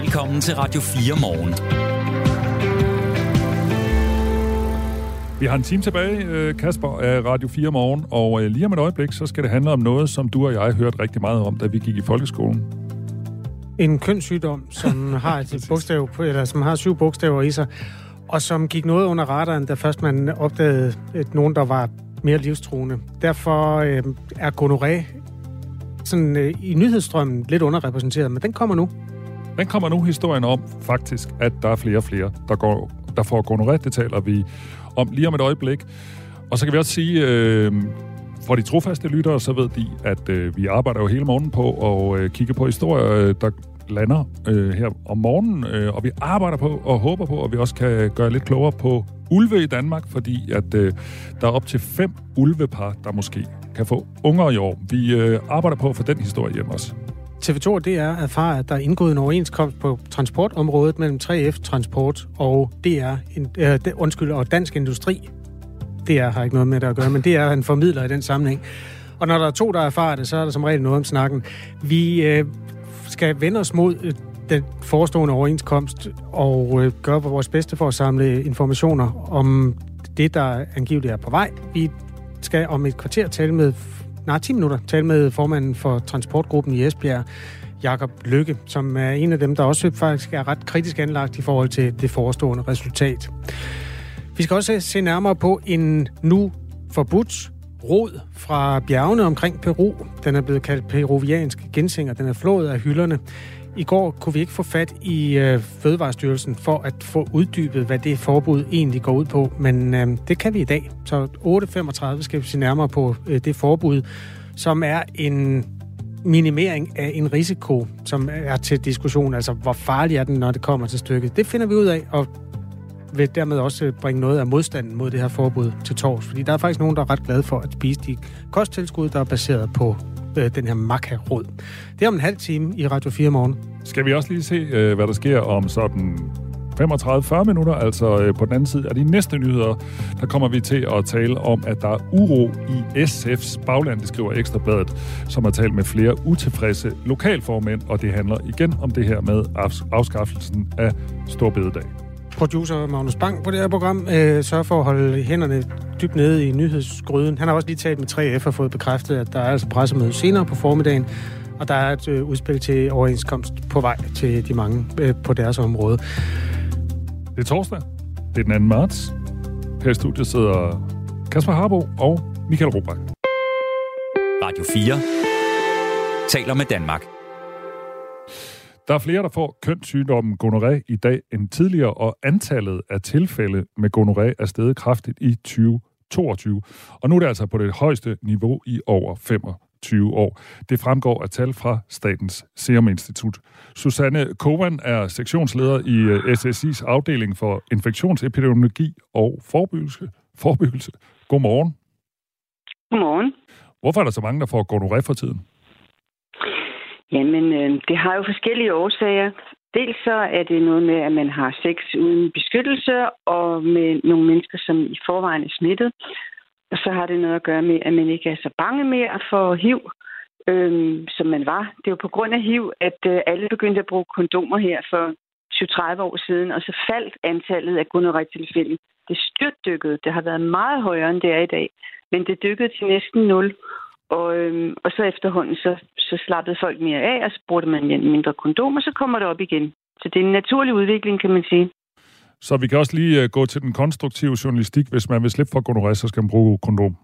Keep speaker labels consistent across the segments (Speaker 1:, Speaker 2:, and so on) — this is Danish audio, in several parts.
Speaker 1: Velkommen til Radio 4 morgen.
Speaker 2: Vi har en time tilbage, øh, Kasper, af Radio 4 morgen, og øh, lige om et øjeblik, så skal det handle om noget, som du og jeg hørte rigtig meget om, da vi gik i folkeskolen.
Speaker 3: En kønssygdom, som har et bogstav, på- eller som har syv bogstaver i sig, og som gik noget under radaren, da først man opdagede at nogen, der var mere livstruende. Derfor øh, er gonoré sådan, øh, i nyhedsstrømmen lidt underrepræsenteret, men den kommer nu.
Speaker 2: Men kommer nu historien om, faktisk, at der er flere og flere, der, går, der får gonoré. Det taler vi om lige om et øjeblik. Og så kan vi også sige, øh, for de trofaste lyttere, så ved de, at øh, vi arbejder jo hele morgenen på at øh, kigge på historier, øh, der lander øh, her om morgenen, øh, og vi arbejder på og håber på, at vi også kan gøre lidt klogere på ulve i Danmark, fordi at øh, der er op til fem ulvepar, der måske kan få unger i år. Vi øh, arbejder på at få den historie hjem også.
Speaker 3: TV2 og DR erfarer, at der er indgået en overenskomst på transportområdet mellem 3F Transport og DR, in- øh, undskyld, og Dansk Industri. DR har ikke noget med det at gøre, men det er en formidler i den sammenhæng. Og når der er to, der erfarer det, så er der som regel noget om snakken. Vi øh, skal vende os mod øh, den forestående overenskomst og øh, gøre vores bedste for at samle informationer om det, der angiveligt er på vej. Vi skal om et kvarter tale med, nej, 10 minutter, tale med formanden for transportgruppen i Esbjerg, Jakob Lykke, som er en af dem, der også faktisk er ret kritisk anlagt i forhold til det forestående resultat. Vi skal også se nærmere på en nu forbudt rod fra bjergene omkring Peru. Den er blevet kaldt peruviansk gensinger. Den er flået af hylderne. I går kunne vi ikke få fat i øh, Fødevarestyrelsen for at få uddybet, hvad det forbud egentlig går ud på, men øh, det kan vi i dag. Så 8.35 skal vi se nærmere på øh, det forbud, som er en minimering af en risiko, som er til diskussion. Altså, hvor farlig er den, når det kommer til stykket? Det finder vi ud af, og vil dermed også bringe noget af modstanden mod det her forbud til tors. Fordi der er faktisk nogen, der er ret glade for at spise de kosttilskud, der er baseret på øh, den her makarod. Det er om en halv time i Radio 4 morgen.
Speaker 2: Skal vi også lige se, øh, hvad der sker om sådan 35-40 minutter, altså øh, på den anden side af de næste nyheder, der kommer vi til at tale om, at der er uro i SF's bagland, det skriver Ekstrabladet, som har talt med flere utilfredse lokalformænd, og det handler igen om det her med afskaffelsen af Storbededag.
Speaker 3: Producer Magnus Bang på det her program øh, sørger for at holde hænderne dybt nede i nyhedsgryden. Han har også lige talt med 3F og fået bekræftet, at der er altså pressemøde senere på formiddagen, og der er et øh, udspil til overenskomst på vej til de mange øh, på deres område.
Speaker 2: Det er torsdag. Det er den 2. marts. Her i studiet sidder Kasper Harbo og Michael Robach.
Speaker 1: Radio 4 taler med Danmark.
Speaker 2: Der er flere, der får kønssygdommen gonoré i dag end tidligere, og antallet af tilfælde med gonoré er steget kraftigt i 2022. Og nu er det altså på det højeste niveau i over 25 år. Det fremgår af tal fra Statens Serum Institut. Susanne Kovan er sektionsleder i øh, SSI's afdeling for infektionsepidemiologi og forebyggelse. forebyggelse. Godmorgen.
Speaker 4: Godmorgen.
Speaker 2: Hvorfor er der så mange, der får gonoré for tiden?
Speaker 4: Jamen, øh, det har jo forskellige årsager. Dels så er det noget med, at man har sex uden beskyttelse, og med nogle mennesker, som i forvejen er smittet. Og så har det noget at gøre med, at man ikke er så bange mere for HIV, øh, som man var. Det var på grund af HIV, at øh, alle begyndte at bruge kondomer her for 20-30 år siden, og så faldt antallet af gonorrhea-tilfælde. Det styrtdykkede. Det har været meget højere, end det er i dag. Men det dykkede til næsten nul. Og, øhm, og så efterhånden, så, så slappede folk mere af, og så brugte man mindre kondom, og så kommer det op igen. Så det er en naturlig udvikling, kan man sige.
Speaker 2: Så vi kan også lige øh, gå til den konstruktive journalistik. Hvis man vil slippe for gonoré, så skal man bruge kondom.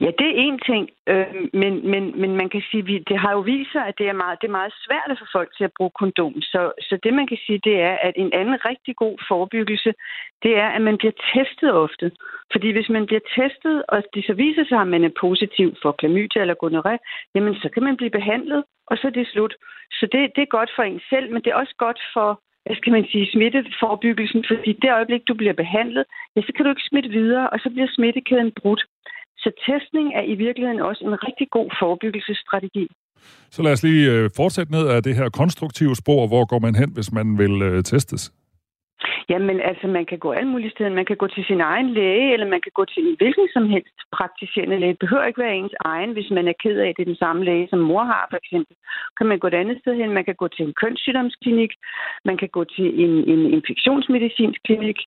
Speaker 4: Ja, det er en ting, øh, men, men, men man kan sige, at det har jo vist sig, at det er, meget, det er meget svært at få folk til at bruge kondom. Så, så det, man kan sige, det er, at en anden rigtig god forebyggelse, det er, at man bliver testet ofte. Fordi hvis man bliver testet, og det så viser sig, at man er positiv for klamydia eller gonoré, jamen så kan man blive behandlet, og så er det slut. Så det, det er godt for en selv, men det er også godt for hvad skal man sige, smitteforebyggelsen, fordi det øjeblik, du bliver behandlet, ja, så kan du ikke smitte videre, og så bliver smittekæden brudt. Så testning er i virkeligheden også en rigtig god forebyggelsesstrategi.
Speaker 2: Så lad os lige øh, fortsætte ned af det her konstruktive spor. Hvor går man hen, hvis man vil øh, testes?
Speaker 4: Jamen, altså, man kan gå alle mulige steder. Man kan gå til sin egen læge, eller man kan gå til en hvilken som helst praktiserende læge. Det behøver ikke være ens egen, hvis man er ked af, at det er den samme læge, som mor har, for eksempel. Kan man gå et andet sted hen. Man kan gå til en kønssygdomsklinik. Man kan gå til en, en infektionsmedicinsk klinik.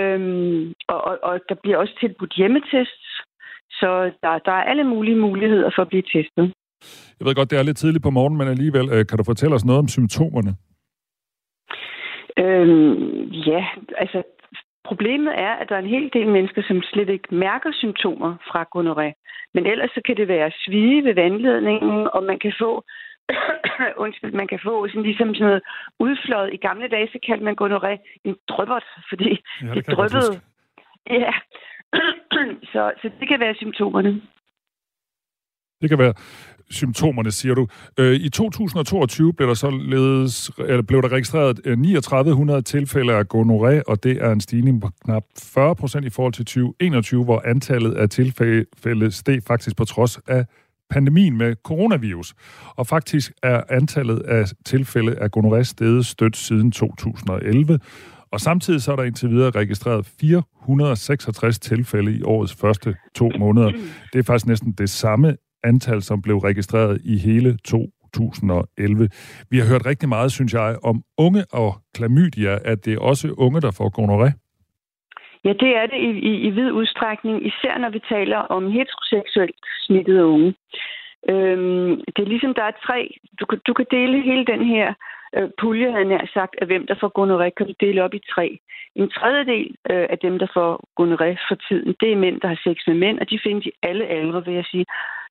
Speaker 4: Øhm, og, og, og der bliver også tilbudt hjemmetests. Så der, der er alle mulige muligheder for at blive testet.
Speaker 2: Jeg ved godt, det er lidt tidligt på morgenen, men alligevel, øh, kan du fortælle os noget om symptomerne?
Speaker 4: Øhm, ja, altså problemet er, at der er en hel del mennesker, som slet ikke mærker symptomer fra gonoré. Men ellers så kan det være svige ved vandledningen, og man kan få undskyld, man kan få sådan ligesom sådan noget udfløjet. I gamle dage, så kaldte man gonoré en drøbbert, fordi ja, det, det drøbbede. Ja, så, så det kan være symptomerne.
Speaker 2: Det kan være symptomerne, siger du. Øh, I 2022 blev der således eller blev der registreret øh, 3900 tilfælde af gonoré, og det er en stigning på knap 40 procent i forhold til 2021, hvor antallet af tilfælde steg faktisk på trods af pandemien med coronavirus. Og faktisk er antallet af tilfælde af gonoré steget stødt siden 2011. Og samtidig så er der indtil videre registreret 466 tilfælde i årets første to måneder. Det er faktisk næsten det samme antal, som blev registreret i hele 2011. Vi har hørt rigtig meget, synes jeg, om unge og klamydia, at det er også unge, der får gonoré.
Speaker 4: Ja, det er det i, i, i vid udstrækning, især når vi taler om heteroseksuelt smittede unge. Øhm, det er ligesom, der er tre. Du, du kan dele hele den her øh, pulje, havde nær sagt, af hvem der får gonoré, kan du dele op i tre. En tredjedel øh, af dem, der får gonoré for tiden, det er mænd, der har sex med mænd, og de findes i alle aldre, vil jeg sige.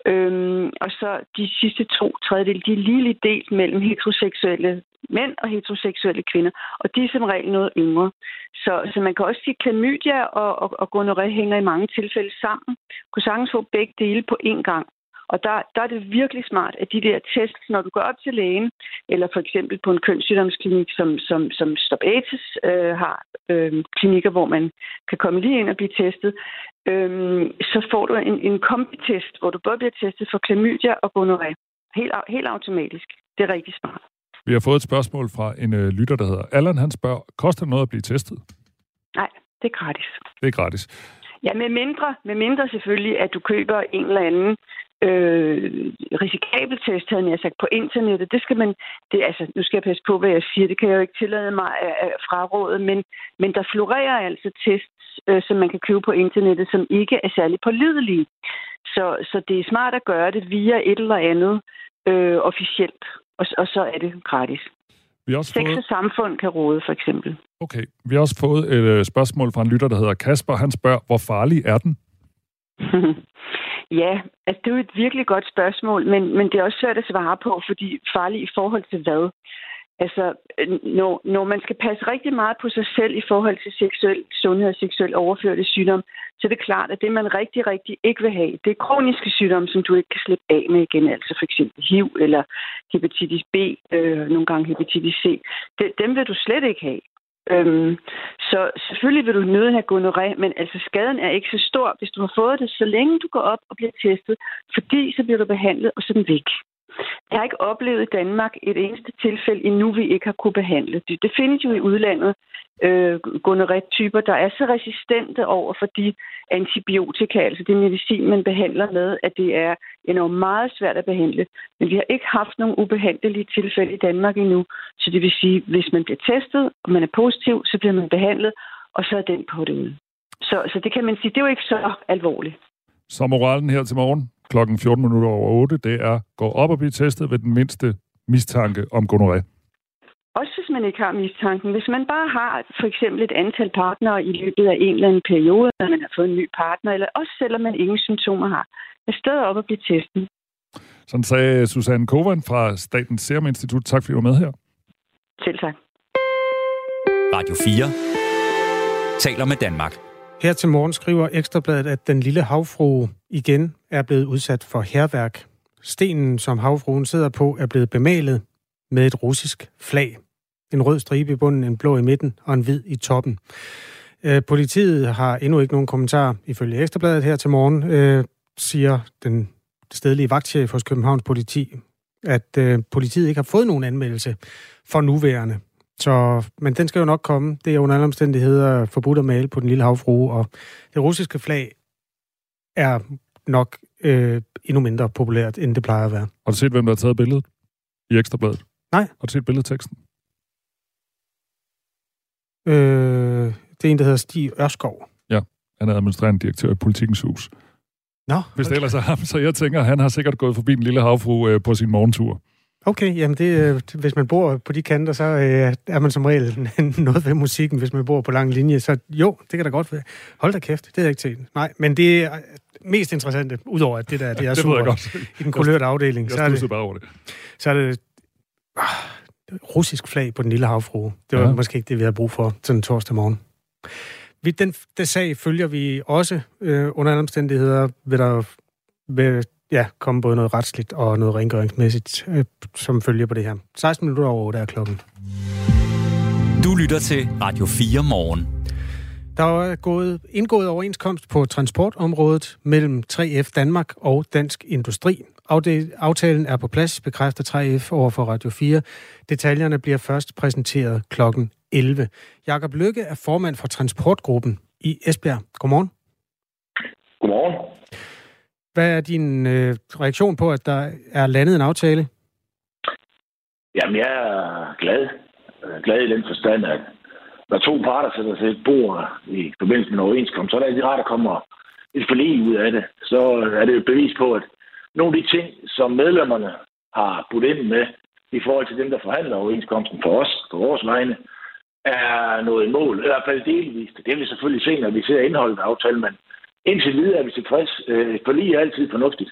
Speaker 4: Øhm, og så de sidste to tredjedel, de er lige delt mellem heteroseksuelle mænd og heteroseksuelle kvinder, og de er som regel noget yngre. Så, så man kan også sige, at klamydia og, og, og gonoré hænger i mange tilfælde sammen. Kunne sagtens få begge dele på én gang. Og der, der er det virkelig smart, at de der tests, når du går op til lægen, eller for eksempel på en kønssygdomsklinik, som, som, som Stop AIDS øh, har øh, klinikker, hvor man kan komme lige ind og blive testet, øh, så får du en, en kombitest, hvor du både bliver testet for klamydia og gonorrhea. Helt, helt automatisk. Det er rigtig smart.
Speaker 2: Vi har fået et spørgsmål fra en øh, lytter, der hedder Allan. Han spørger, koster det noget at blive testet?
Speaker 4: Nej, det er gratis.
Speaker 2: Det er gratis.
Speaker 4: Ja, med mindre, med mindre selvfølgelig, at du køber en eller anden øh, risikabel test, havde jeg sagt, på internettet. Det skal man, det, altså, nu skal jeg passe på, hvad jeg siger, det kan jeg jo ikke tillade mig at fraråde, men, men der florerer altså tests, øh, som man kan købe på internettet, som ikke er særlig pålidelige. Så, så det er smart at gøre det via et eller andet øh, officielt, og, og så er det gratis. Vi har også Sex fået... og samfund kan råde, for eksempel.
Speaker 2: Okay. Vi har også fået et øh, spørgsmål fra en lytter, der hedder Kasper. Han spørger, hvor farlig er den?
Speaker 4: Ja, altså det er jo et virkelig godt spørgsmål, men, men det er også svært at svare på, fordi farlig i forhold til hvad? Altså, øh, når, når man skal passe rigtig meget på sig selv i forhold til seksuel sundhed og seksuel overførte sygdom, så er det klart, at det, man rigtig, rigtig ikke vil have, det er kroniske sygdomme, som du ikke kan slippe af med igen, altså for eksempel HIV eller hepatitis B, øh, nogle gange hepatitis C. Det, dem vil du slet ikke have. Øhm, så selvfølgelig vil du nødt have gonoré, men altså skaden er ikke så stor, hvis du har fået det, så længe du går op og bliver testet, fordi så bliver du behandlet, og så er den væk. Jeg har ikke oplevet i Danmark et eneste tilfælde endnu, vi ikke har kunne behandle. Det, det findes jo i udlandet, øh, gonorrhea-typer, der er så resistente over for de antibiotika, altså det medicin, man behandler med, at det er enormt meget svært at behandle. Men vi har ikke haft nogen ubehandlelige tilfælde i Danmark endnu. Så det vil sige, hvis man bliver testet, og man er positiv, så bliver man behandlet, og så er den på det ude. Så, så det kan man sige, det er jo ikke så alvorligt.
Speaker 2: Så moralen her til morgen, klokken 14 minutter over 8, det er, gå op og blive testet ved den mindste mistanke om gonoré.
Speaker 4: Også hvis man ikke har mistanken. Hvis man bare har for eksempel et antal partnere i løbet af en eller anden periode, når man har fået en ny partner, eller også selvom man ingen symptomer har, er stedet op og blive testet.
Speaker 2: Sådan sagde Susanne Kovan fra Statens Serum Institut. Tak fordi du var med her.
Speaker 4: Selv tak.
Speaker 1: Radio 4 taler med Danmark.
Speaker 3: Her til morgen skriver Ekstrabladet, at den lille havfrue igen er blevet udsat for herværk. Stenen, som havfruen sidder på, er blevet bemalet med et russisk flag. En rød stribe i bunden, en blå i midten og en hvid i toppen. Øh, politiet har endnu ikke nogen kommentar ifølge Ekstrabladet her til morgen, øh, siger den stedlige vagtchef hos Københavns politi, at øh, politiet ikke har fået nogen anmeldelse for nuværende. Så, men den skal jo nok komme. Det er under alle omstændigheder forbudt at male på den lille havfrue, og det russiske flag er nok øh, endnu mindre populært, end det plejer at være.
Speaker 2: Har du set, hvem der har taget billedet i Ekstrabladet?
Speaker 3: Nej.
Speaker 2: Har du set billedteksten?
Speaker 3: Øh, det er en, der hedder Stig Ørskov.
Speaker 2: Han er administrerende direktør i Politikens Hus.
Speaker 3: Nå,
Speaker 2: Hvis det ellers er ham, så jeg tænker, han har sikkert gået forbi den lille havfru øh, på sin morgentur.
Speaker 3: Okay, jamen det, øh, hvis man bor på de kanter, så øh, er man som regel noget ved musikken, hvis man bor på lang linje. Så jo, det kan da godt være. Hold da kæft, det er ikke til. Nej, men det er mest interessante, udover at det der, det er
Speaker 2: det
Speaker 3: super
Speaker 2: godt.
Speaker 3: i den kulørte afdeling,
Speaker 2: Jeg
Speaker 3: så er det,
Speaker 2: bare over det.
Speaker 3: så er det ah, russisk flag på den lille havfrue. Det var. Ja. måske ikke det, vi havde brug for sådan en torsdag morgen. Vi, den, den sag følger vi også øh, under alle omstændigheder, vil der vil, ja, komme både noget retsligt og noget rengøringsmæssigt, øh, som følger på det her. 16 minutter over 8 er klokken.
Speaker 1: Du lytter til Radio 4 morgen.
Speaker 3: Der er gået, indgået overenskomst på transportområdet mellem 3F Danmark og Dansk Industri. Aftalen er på plads, bekræfter 3F over for Radio 4. Detaljerne bliver først præsenteret klokken 11. Jakob Lykke er formand for transportgruppen i Esbjerg. Godmorgen.
Speaker 5: Godmorgen.
Speaker 3: Hvad er din øh, reaktion på, at der er landet en aftale?
Speaker 5: Jamen, jeg er glad. Jeg er glad i den forstand, at når to parter sætter sig et bord i forbindelse med en overenskomst, så er det altid rart, at der kommer et forlig ud af det. Så øh, er det jo et bevis på, at nogle af de ting, som medlemmerne har budt ind med i forhold til dem, der forhandler overenskomsten for os, for vores vegne, er noget mål, i hvert fald delvist. Det vil vi selvfølgelig se, når vi ser indholdet af aftalen, men indtil videre er vi tilfreds. Øh, Et forlig er altid fornuftigt.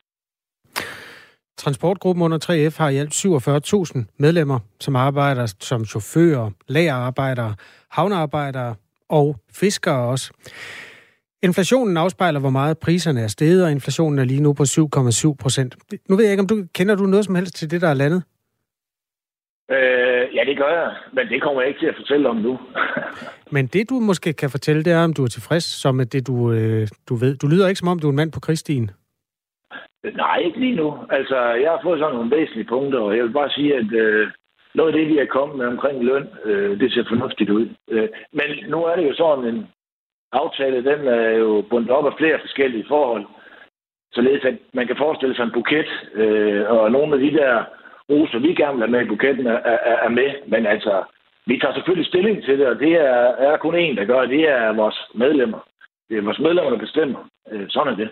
Speaker 3: Transportgruppen under 3F har i alt 47.000 medlemmer, som arbejder som chauffører, lagerarbejdere, havnearbejdere og fiskere også. Inflationen afspejler, hvor meget priserne er steget, og inflationen er lige nu på 7,7 procent. Nu ved jeg ikke, om du kender du noget som helst til det, der er landet?
Speaker 5: Øh, ja, det gør jeg, men det kommer jeg ikke til at fortælle om nu.
Speaker 3: Men det, du måske kan fortælle, det er, om du er tilfreds som med det, du, øh, du ved. Du lyder ikke, som om du er en mand på Kristien.
Speaker 5: Nej, ikke lige nu. Altså, jeg har fået sådan nogle væsentlige punkter, og jeg vil bare sige, at øh, noget af det, vi er kommet med omkring løn, øh, det ser fornuftigt ud. Øh, men nu er det jo sådan en aftale, den er jo bundet op af flere forskellige forhold, således at man kan forestille sig en buket, øh, og nogle af de der roser, vi gerne vil have med i buketten, er, er, er med. Men altså, vi tager selvfølgelig stilling til det, og det er, er kun én, der gør det. Det er vores medlemmer. Det er vores medlemmer, der bestemmer. Øh, sådan er det.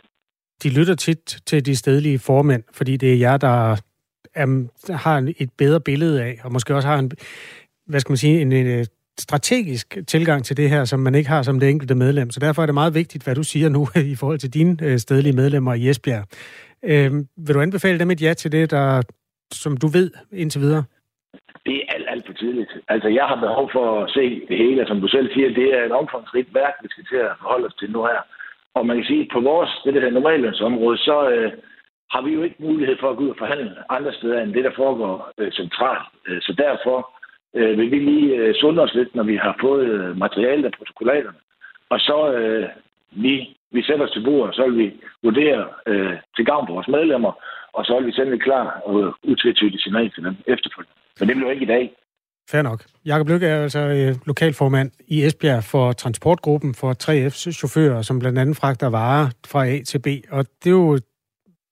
Speaker 3: De lytter tit til de stedlige formænd, fordi det er jer, der er, har et bedre billede af, og måske også har en, hvad skal man sige, en, en øh, strategisk tilgang til det her, som man ikke har som det enkelte medlem. Så derfor er det meget vigtigt, hvad du siger nu i forhold til dine øh, stedlige medlemmer i Esbjerg. Øh, vil du anbefale dem et ja til det, der, som du ved indtil videre?
Speaker 5: Det er alt, alt for tidligt. Altså, jeg har behov for at se det hele, som du selv siger, det er et omfangsrigt værk, vi skal til at forholde os til nu her. Og man kan sige, at på vores, det der normallønsområde, så øh, har vi jo ikke mulighed for at gå ud og forhandle andre steder, end det, der foregår øh, centralt. Øh, så derfor øh, vil vi lige øh, sunde os lidt, når vi har fået øh, materialet af protokollaterne. Og så øh, vi, vi sætter os til bordet, og så vil vi vurdere øh, til gavn for vores medlemmer, og så vil vi sende et klar og utvetydigt signal til dem efterfølgende. Men det blev ikke i dag.
Speaker 3: Fair nok. Jakob Lykke er altså øh, lokalformand i Esbjerg for transportgruppen for 3F's chauffører, som blandt andet fragter varer fra A til B. Og det er jo,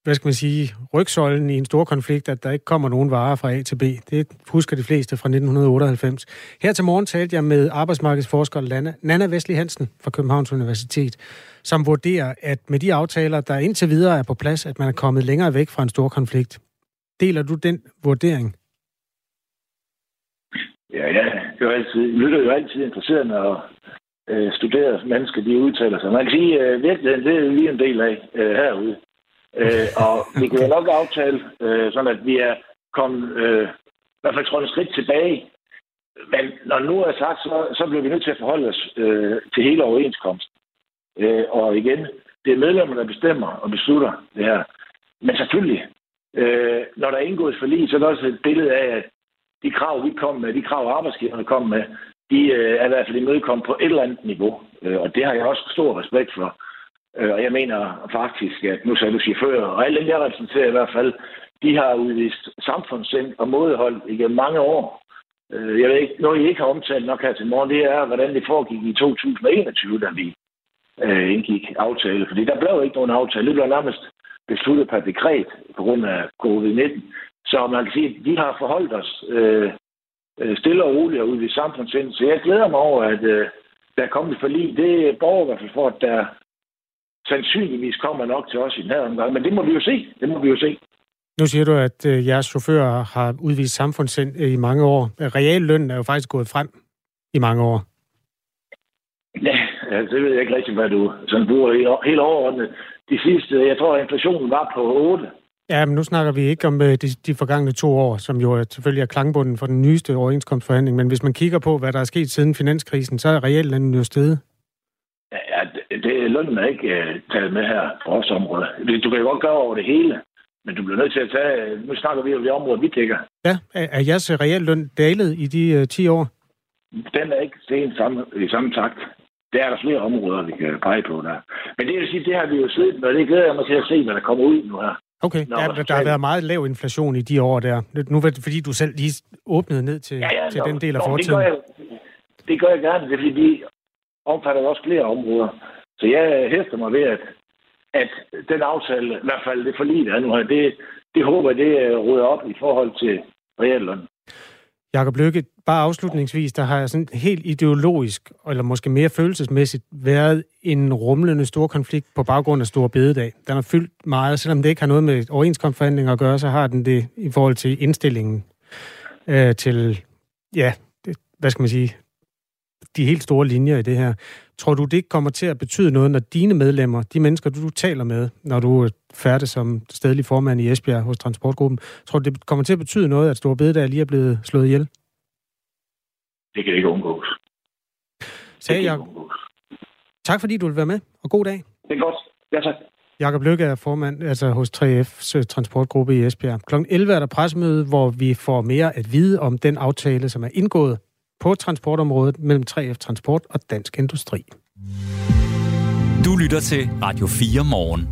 Speaker 3: hvad skal man sige, rygsøjlen i en stor konflikt, at der ikke kommer nogen varer fra A til B. Det husker de fleste fra 1998. Her til morgen talte jeg med arbejdsmarkedsforsker Nana Vesli Hansen fra Københavns Universitet, som vurderer, at med de aftaler, der indtil videre er på plads, at man er kommet længere væk fra en stor konflikt. Deler du den vurdering?
Speaker 5: Ja, ja. Det er jo altid, lytter jo altid interesseret, når øh, studerede mennesker, de udtaler sig. Man kan sige, at øh, virkeligheden, det er vi en del af øh, herude. Øh, og vi kan jo nok aftale, øh, sådan at vi er kommet, øh, i hvert fald trådt et skridt tilbage. Men når nu er sagt, så, så bliver vi nødt til at forholde os øh, til hele overenskomsten. Øh, og igen, det er medlemmerne, der bestemmer og beslutter det her. Men selvfølgelig, øh, når der er indgået forlig, så er der også et billede af, at de krav, vi kom med, de krav, arbejdsgiverne kom med, de øh, er i hvert fald imødekommet på et eller andet niveau. Øh, og det har jeg også stor respekt for. Øh, og jeg mener faktisk, at nu sagde du chauffører, og alle dem, jeg repræsenterer i hvert fald, de har udvist samfundssind og modhold igennem mange år. Øh, jeg ved ikke, noget I ikke har omtalt nok her til morgen, det er, hvordan det foregik i 2021, da vi øh, indgik aftale. Fordi der blev ikke nogen aftale. Det blev nærmest besluttet per dekret på grund af covid-19. Så man kan sige, at vi har forholdt os øh, øh stille og roligt ud i samfundssind. Så jeg glæder mig over, at øh, der er kommet for lige. Det borger i hvert fald for, at der sandsynligvis kommer nok til os i den her omgang. Men det må vi jo se. Det må vi jo se.
Speaker 3: Nu siger du, at øh, jeres chauffører har udvist samfundssind i mange år. Reallønnen er jo faktisk gået frem i mange år.
Speaker 5: Ja, altså, det ved jeg ikke rigtig, hvad du sådan bruger helt overordnet. De sidste, jeg tror, at inflationen var på 8.
Speaker 3: Ja, men nu snakker vi ikke om øh, de, de forgangne to år, som jo selvfølgelig er klangbunden for den nyeste overenskomstforhandling. Men hvis man kigger på, hvad der er sket siden finanskrisen, så er reallønnen jo steget.
Speaker 5: Det, lønnen er ikke uh, taget med her på vores område. Du kan jo godt gøre over det hele, men du bliver nødt til at tage... Nu snakker vi om det område, vi dækker.
Speaker 3: Ja, er, er jeres realløn dalet i de uh, 10 år?
Speaker 5: Den er ikke steget samme, i samme takt. Der er der flere områder, vi kan pege på der. Men det vil sige, det har vi jo set, og det glæder jeg mig til at se, hvad der kommer ud nu her.
Speaker 3: Okay, ja, der har været meget lav inflation i de år der. Nu er det fordi, du selv lige åbnede ned til, ja, ja, til den del af fortiden.
Speaker 5: Det gør, jeg, det gør jeg gerne, det er fordi, vi omfatter også flere områder. Så jeg hæfter mig ved, at, at den aftale, i hvert fald det forlig, der er nu her, det, det håber jeg, det øh, rydder op i forhold til realløn.
Speaker 3: Jakob Lykke, bare afslutningsvis, der har sådan helt ideologisk, eller måske mere følelsesmæssigt, været en rumlende stor konflikt på baggrund af Stor Bededag. Den har fyldt meget, selvom det ikke har noget med overenskomstforhandlinger at gøre, så har den det i forhold til indstillingen øh, til, ja, det, hvad skal man sige, de helt store linjer i det her. Tror du, det kommer til at betyde noget, når dine medlemmer, de mennesker, du, du taler med, når du er færdig som stedlig formand i Esbjerg hos Transportgruppen, tror du, det kommer til at betyde noget, at Store Bededag lige er blevet slået ihjel?
Speaker 5: Det kan ikke undgås.
Speaker 3: Sagde jeg. Tak fordi du vil være med, og god dag.
Speaker 5: Det er godt. Ja, tak.
Speaker 3: Jakob Lykke er formand altså hos 3F's øh, transportgruppe i Esbjerg. Kl. 11 er der pressemøde, hvor vi får mere at vide om den aftale, som er indgået på transportområdet mellem 3F Transport og Dansk Industri.
Speaker 1: Du lytter til Radio 4 morgen.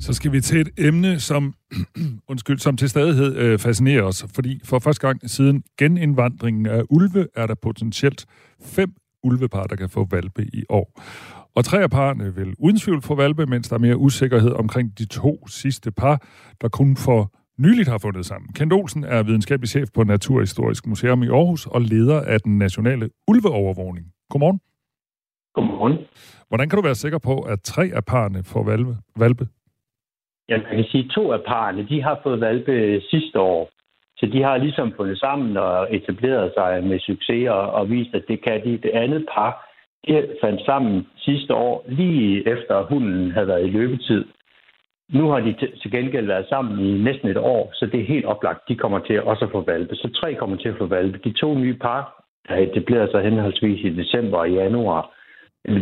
Speaker 2: Så skal vi til et emne, som, undskyld, som til stadighed øh, fascinerer os, fordi for første gang siden genindvandringen af ulve, er der potentielt fem ulvepar, der kan få valpe i år. Og tre af parerne vil uden tvivl få valpe, mens der er mere usikkerhed omkring de to sidste par, der kun får nyligt har fundet sammen. Kent Olsen er videnskabelig chef på Naturhistorisk Museum i Aarhus og leder af den nationale ulveovervågning. Godmorgen.
Speaker 6: Godmorgen.
Speaker 2: Hvordan kan du være sikker på, at tre af parerne får valpe? valpe?
Speaker 6: Ja, man kan sige, at to af parerne de har fået valpe sidste år. Så de har ligesom fundet sammen og etableret sig med succes og, og vist, at det kan de. Det andet par, de fandt sammen sidste år, lige efter hunden havde været i løbetid. Nu har de til gengæld været sammen i næsten et år, så det er helt oplagt, de kommer til også at få valpe. Så tre kommer til at få valpe. De to nye par, der etablerede sig henholdsvis i december og januar,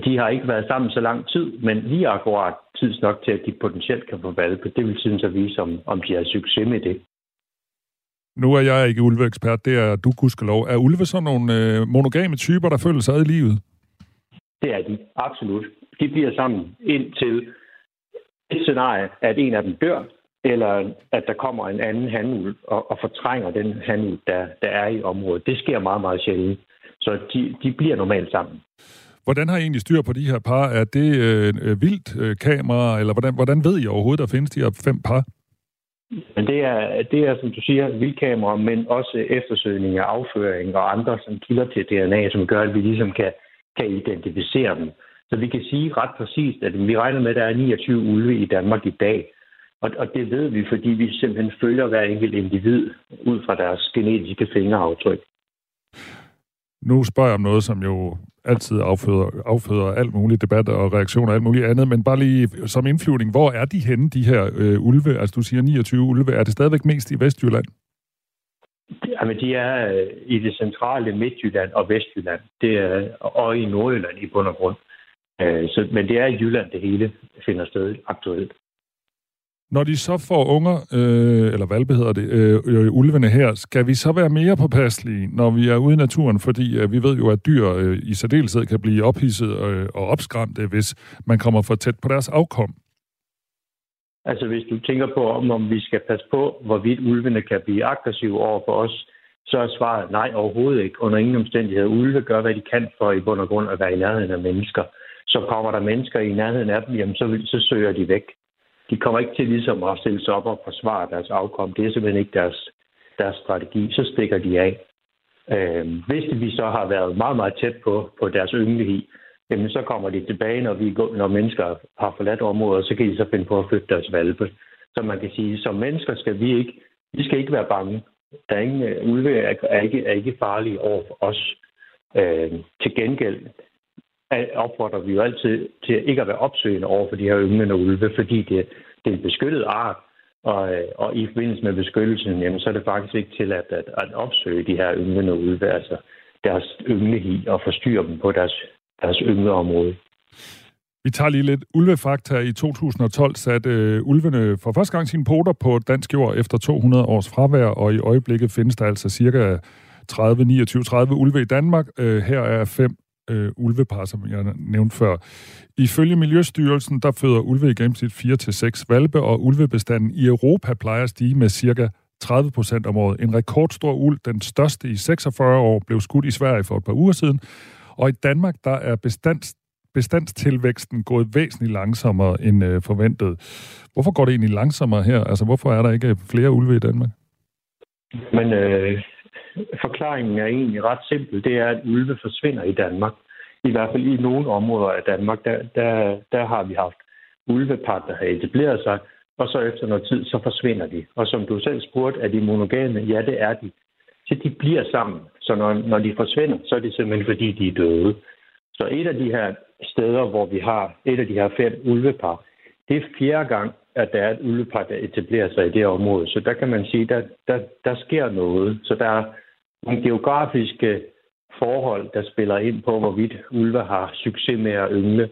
Speaker 6: de har ikke været sammen så lang tid, men lige akkurat tids nok til, at de potentielt kan få valpe. Det vil synes at vise, om, om de har succes med det.
Speaker 2: Nu er jeg ikke ulveekspert, det er du, gudskelov. Er ulve sådan nogle øh, monogame typer, der føler sig i livet?
Speaker 6: Det er de, absolut. De bliver sammen indtil et scenarie, at en af dem dør, eller at der kommer en anden handul og, og fortrænger den handul, der, der er i området. Det sker meget, meget sjældent. Så de, de bliver normalt sammen.
Speaker 2: Hvordan har I egentlig styr på de her par? Er det øh, øh vildt øh, kamera, eller hvordan, hvordan ved I overhovedet, der findes de her fem par?
Speaker 6: Men det er, det er, som du siger, vildkamera, men også eftersøgning af afføring og andre som kilder til DNA, som gør, at vi ligesom kan, kan identificere dem. Så vi kan sige ret præcist, at vi regner med, at der er 29 ulve i Danmark i dag. Og, og det ved vi, fordi vi simpelthen følger hver enkelt individ ud fra deres genetiske fingeraftryk.
Speaker 2: Nu spørger jeg om noget, som jo altid afføder, afføder alt muligt debat og reaktioner og alt muligt andet, men bare lige som indflyvning, hvor er de henne, de her øh, ulve? Altså du siger 29 ulve. Er det stadigvæk mest i Vestjylland?
Speaker 6: Jamen, de er øh, i det centrale Midtjylland og Vestjylland. Det er, og i Nordjylland i bund og grund. Øh, så, men det er i Jylland, det hele finder sted aktuelt.
Speaker 2: Når de så får unger, øh, eller valpe hedder det, øh, ulvene her, skal vi så være mere påpasselige, når vi er ude i naturen? Fordi øh, vi ved jo, at dyr øh, i særdeleshed kan blive ophidset øh, og opskræmte, hvis man kommer for tæt på deres afkom.
Speaker 6: Altså hvis du tænker på, om, om vi skal passe på, hvorvidt ulvene kan blive aggressive over for os, så er svaret nej overhovedet ikke. Under ingen omstændigheder. Ulve gør, hvad de kan for i bund og grund at være i nærheden af mennesker. Så kommer der mennesker i nærheden af dem, jamen så, vil, så søger de væk. De kommer ikke til ligesom at stille sig op og forsvare deres afkom. Det er simpelthen ikke deres, deres strategi. Så stikker de af. Øh, hvis vi så har været meget, meget tæt på, på deres yngelighed, jamen så kommer de tilbage, når, vi går, når mennesker har forladt området, så kan de så finde på at flytte deres valpe. Så man kan sige, som mennesker skal vi ikke, vi skal ikke være bange. Der er ingen, øh, ulve er, er, ikke, er ikke farlige over for os. Øh, til gengæld opfordrer vi jo altid til ikke at være opsøgende over for de her ynglende ulve, fordi det, det er en beskyttet art, og, og i forbindelse med beskyttelsen, jamen, så er det faktisk ikke tilladt at, at, at opsøge de her ynglende ulve, altså deres ynglehi, og forstyrre dem på deres, deres yngleområde.
Speaker 2: Vi tager lige lidt ulvefakta. I 2012 satte øh, ulvene for første gang sine poter på dansk jord efter 200 års fravær, og i øjeblikket findes der altså cirka 30, 29, 30 ulve i Danmark. Øh, her er fem øh, ulvepar, som jeg nævnte før. Ifølge Miljøstyrelsen, der føder ulve i gennemsnit 4-6 valpe, og ulvebestanden i Europa plejer at stige med cirka 30 procent om året. En rekordstor ulv, den største i 46 år, blev skudt i Sverige for et par uger siden. Og i Danmark, der er bestands, bestandstilvæksten gået væsentligt langsommere end øh, forventet. Hvorfor går det egentlig langsommere her? Altså, hvorfor er der ikke flere ulve i Danmark?
Speaker 6: Men øh, forklaringen er egentlig ret simpel. Det er, at ulve forsvinder i Danmark. I hvert fald i nogle områder af Danmark, der, der, der har vi haft ulvepar, der har etableret sig, og så efter noget tid, så forsvinder de. Og som du selv spurgte, er de monogame? Ja, det er de. Så de bliver sammen. Så når, når de forsvinder, så er det simpelthen fordi, de er døde. Så et af de her steder, hvor vi har et af de her fem ulvepar, det er fjerde gang, at der er et ulvepar, der etablerer sig i det område. Så der kan man sige, der, der, der sker noget. Så der er nogle geografiske forhold, der spiller ind på, hvorvidt ulve har succes med at yngle.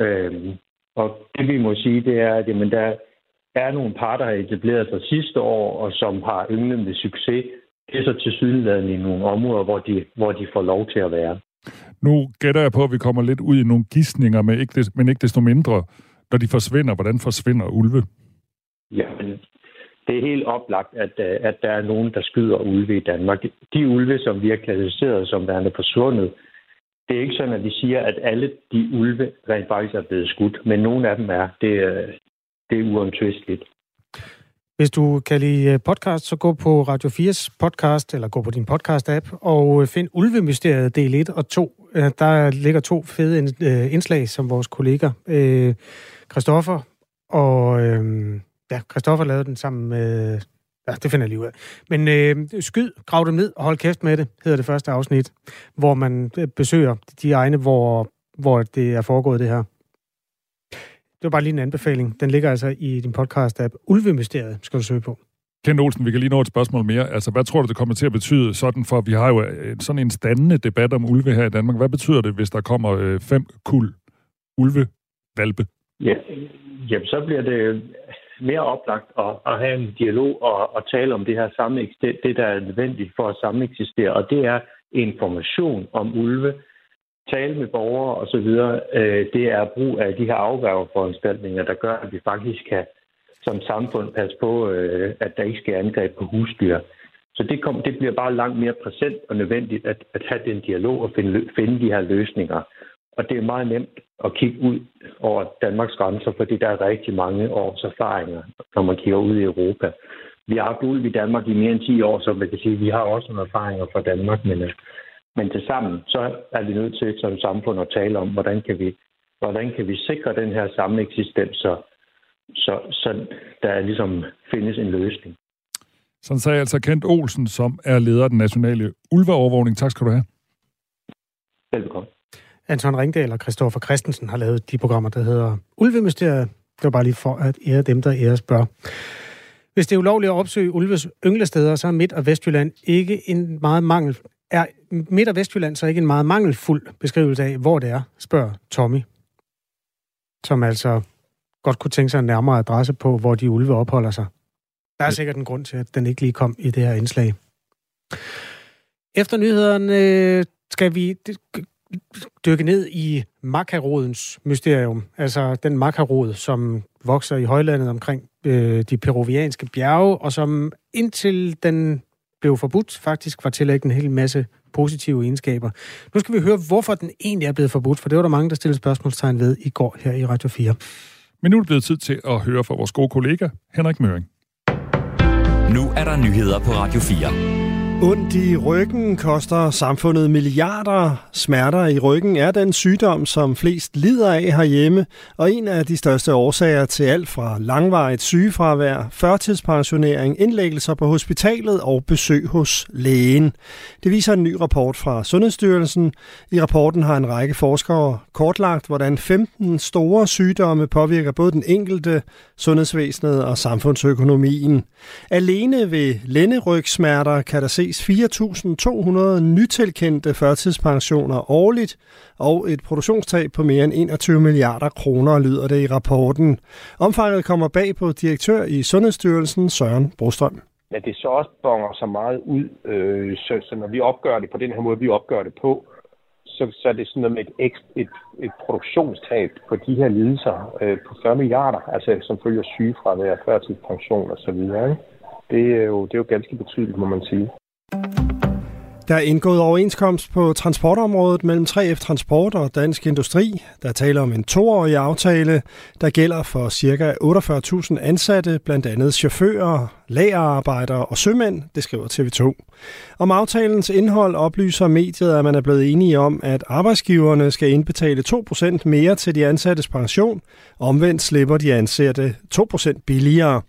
Speaker 6: Øhm, og det vi må sige, det er, at jamen, der er nogle par, der har etableret sig sidste år, og som har ynglet med succes. Det er så til sydenladende i nogle områder, hvor de, hvor de får lov til at være.
Speaker 2: Nu gætter jeg på, at vi kommer lidt ud i nogle gissninger, men ikke, men ikke desto mindre. Når de forsvinder, hvordan forsvinder ulve?
Speaker 6: Ja, det er helt oplagt, at, øh, at der er nogen, der skyder ulve i Danmark. De ulve, som vi har klassificeret som værende forsvundet, det er ikke sådan, at vi siger, at alle de ulve rent faktisk er blevet skudt, men nogle af dem er. Det, det er uomtvisteligt.
Speaker 3: Hvis du kan lide øh, podcast, så gå på Radio 4's podcast, eller gå på din podcast-app, og øh, find Ulvemysteriet del 1 og 2. Der ligger to fede indslag, som vores kollega Christoffer og Ja, Christoffer lavede den sammen med... Ja, det finder jeg lige ud af. Men øh, skyd, grav dem ned og hold kæft med det, hedder det første afsnit, hvor man øh, besøger de egne, hvor, hvor det er foregået det her. Det var bare lige en anbefaling. Den ligger altså i din podcast-app. Ulvemysteriet skal du søge på.
Speaker 2: Kent Olsen, vi kan lige nå et spørgsmål mere. Altså, hvad tror du, det kommer til at betyde sådan for, vi har jo øh, sådan en standende debat om ulve her i Danmark. Hvad betyder det, hvis der kommer øh, fem kul ulve-valpe?
Speaker 6: Ja, jamen, så bliver det mere oplagt at, at have en dialog og, og tale om det her samme, det, der er nødvendigt for at sameksistere, og det er information om ulve, tale med borgere osv. Øh, det er brug af de her afværgeforanstaltninger, der gør, at vi faktisk kan som samfund passe på, øh, at der ikke sker angreb på husdyr. Så det, kom, det bliver bare langt mere præsent og nødvendigt at, at have den dialog og finde, finde de her løsninger. Og det er meget nemt at kigge ud over Danmarks grænser, fordi der er rigtig mange års erfaringer, når man kigger ud i Europa. Vi har haft ulv i Danmark i mere end 10 år, så man kan sige, at vi har også nogle erfaringer fra Danmark, men, øh, men til sammen, så er vi nødt til som samfund at tale om, hvordan kan vi, hvordan kan vi sikre den her samme eksistens, så, så, så der ligesom findes en løsning.
Speaker 2: Sådan sagde altså Kent Olsen, som er leder af den nationale ulveovervågning. Tak skal du have.
Speaker 6: Velkommen.
Speaker 3: Anton Ringdal og Christoffer Christensen har lavet de programmer, der hedder Ulvemysteriet. Det var bare lige for at ære dem, der æres bør. Hvis det er ulovligt at opsøge ulves ynglesteder, så er Midt- og Vestjylland ikke en meget mangel, er Midt- og Vestjylland så ikke en meget mangelfuld beskrivelse af, hvor det er, spørger Tommy. Som altså godt kunne tænke sig en nærmere adresse på, hvor de ulve opholder sig. Der er sikkert en grund til, at den ikke lige kom i det her indslag. Efter nyhederne øh, skal vi dykke ned i makarodens mysterium. Altså den makarod, som vokser i højlandet omkring øh, de peruvianske bjerge, og som indtil den blev forbudt, faktisk var tillægget en hel masse positive egenskaber. Nu skal vi høre, hvorfor den egentlig er blevet forbudt, for det var der mange, der stillede spørgsmålstegn ved i går her i Radio 4.
Speaker 2: Men nu er det blevet tid til at høre fra vores gode kollega, Henrik Møring.
Speaker 1: Nu er der nyheder på Radio 4.
Speaker 7: Ondt i ryggen koster samfundet milliarder. Smerter i ryggen er den sygdom, som flest lider af herhjemme, og en af de største årsager til alt fra langvarigt sygefravær, førtidspensionering, indlæggelser på hospitalet og besøg hos lægen. Det viser en ny rapport fra Sundhedsstyrelsen. I rapporten har en række forskere kortlagt, hvordan 15 store sygdomme påvirker både den enkelte, sundhedsvæsenet og samfundsøkonomien. Alene ved lænderygsmerter kan der se ses 4.200 nytilkendte førtidspensioner årligt, og et produktionstab på mere end 21 milliarder kroner, lyder det i rapporten. Omfanget kommer bag på direktør i Sundhedsstyrelsen, Søren Brostrøm.
Speaker 8: Men det så også bonger så meget ud, øh, så, så når vi opgør det på den her måde, vi opgør det på, så, så er det sådan noget med et, et, et produktionstab på de her lidelser øh, på 40 milliarder, altså som følger sygefravær, førtidspension og så videre. Det er, jo, det er jo ganske betydeligt, må man sige.
Speaker 7: Der er indgået overenskomst på transportområdet mellem 3F Transport og Dansk Industri. Der taler om en toårig aftale, der gælder for ca. 48.000 ansatte, blandt andet chauffører, lagerarbejdere og sømænd, det skriver TV2. Om aftalens indhold oplyser mediet, at man er blevet enige om, at arbejdsgiverne skal indbetale 2% mere til de ansattes pension. Omvendt slipper de ansatte 2% billigere.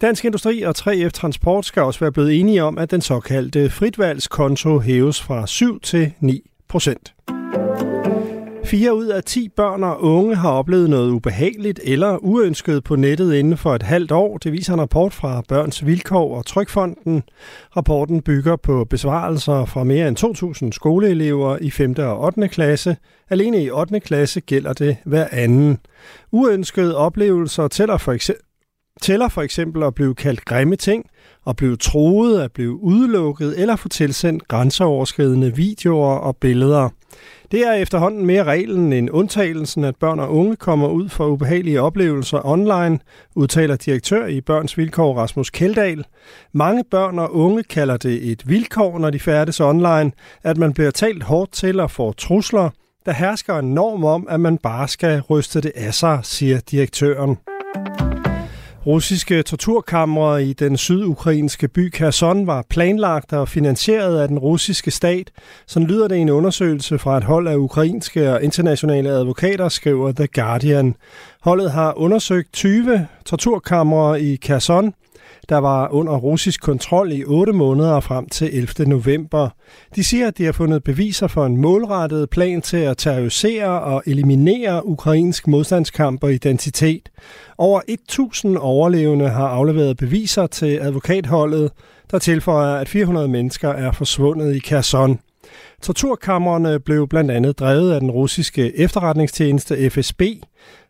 Speaker 7: Dansk Industri og 3F Transport skal også være blevet enige om, at den såkaldte fritvalgskonto hæves fra 7 til 9%. Fire ud af 10 børn og unge har oplevet noget ubehageligt eller uønsket på nettet inden for et halvt år. Det viser en rapport fra Børns Vilkår og Trykfonden. Rapporten bygger på besvarelser fra mere end 2.000 skoleelever i 5. og 8. klasse. Alene i 8. klasse gælder det hver anden. Uønskede oplevelser tæller for eksempel tæller for eksempel at blive kaldt grimme ting, at blive troet, at blive udelukket eller få tilsendt grænseoverskridende videoer og billeder. Det er efterhånden mere reglen end undtagelsen, at børn og unge kommer ud for ubehagelige oplevelser online, udtaler direktør i Børns Vilkår Rasmus Keldal. Mange børn og unge kalder det et vilkår, når de færdes online, at man bliver talt hårdt til og får trusler. Der hersker en norm om, at man bare skal ryste det af sig, siger direktøren. Russiske torturkamre i den sydukrainske by Kherson var planlagt og finansieret af den russiske stat. Sådan lyder det i en undersøgelse fra et hold af ukrainske og internationale advokater, skriver The Guardian. Holdet har undersøgt 20 torturkamre i Kherson, der var under russisk kontrol i 8 måneder frem til 11. november. De siger, at de har fundet beviser for en målrettet plan til at terrorisere og eliminere ukrainsk modstandskamp og identitet. Over 1000 overlevende har afleveret beviser til advokatholdet, der tilføjer, at 400 mennesker er forsvundet i Kherson. Torturkammerne blev blandt andet drevet af den russiske efterretningstjeneste FSB.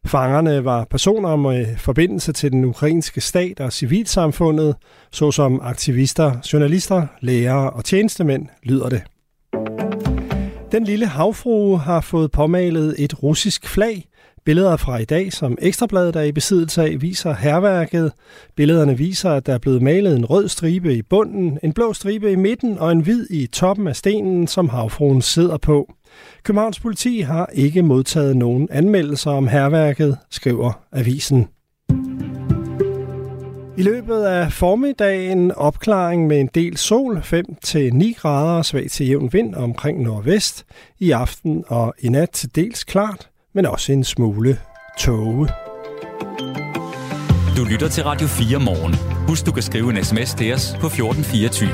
Speaker 7: Fangerne var personer med forbindelse til den ukrainske stat og civilsamfundet, såsom aktivister, journalister, lærere og tjenestemænd, lyder det. Den lille havfrue har fået påmalet et russisk flag, Billeder fra i dag, som Ekstrabladet er i besiddelse af, viser herværket. Billederne viser, at der er blevet malet en rød stribe i bunden, en blå stribe i midten og en hvid i toppen af stenen, som havfruen sidder på. Københavns politi har ikke modtaget nogen anmeldelser om herværket, skriver avisen. I løbet af formiddagen opklaring med en del sol, 5-9 grader svag til jævn vind omkring nordvest. I aften og i nat til dels klart men også en smule tåge.
Speaker 1: Du lytter til Radio 4 morgen. Husk, du kan skrive en sms til os på 1424.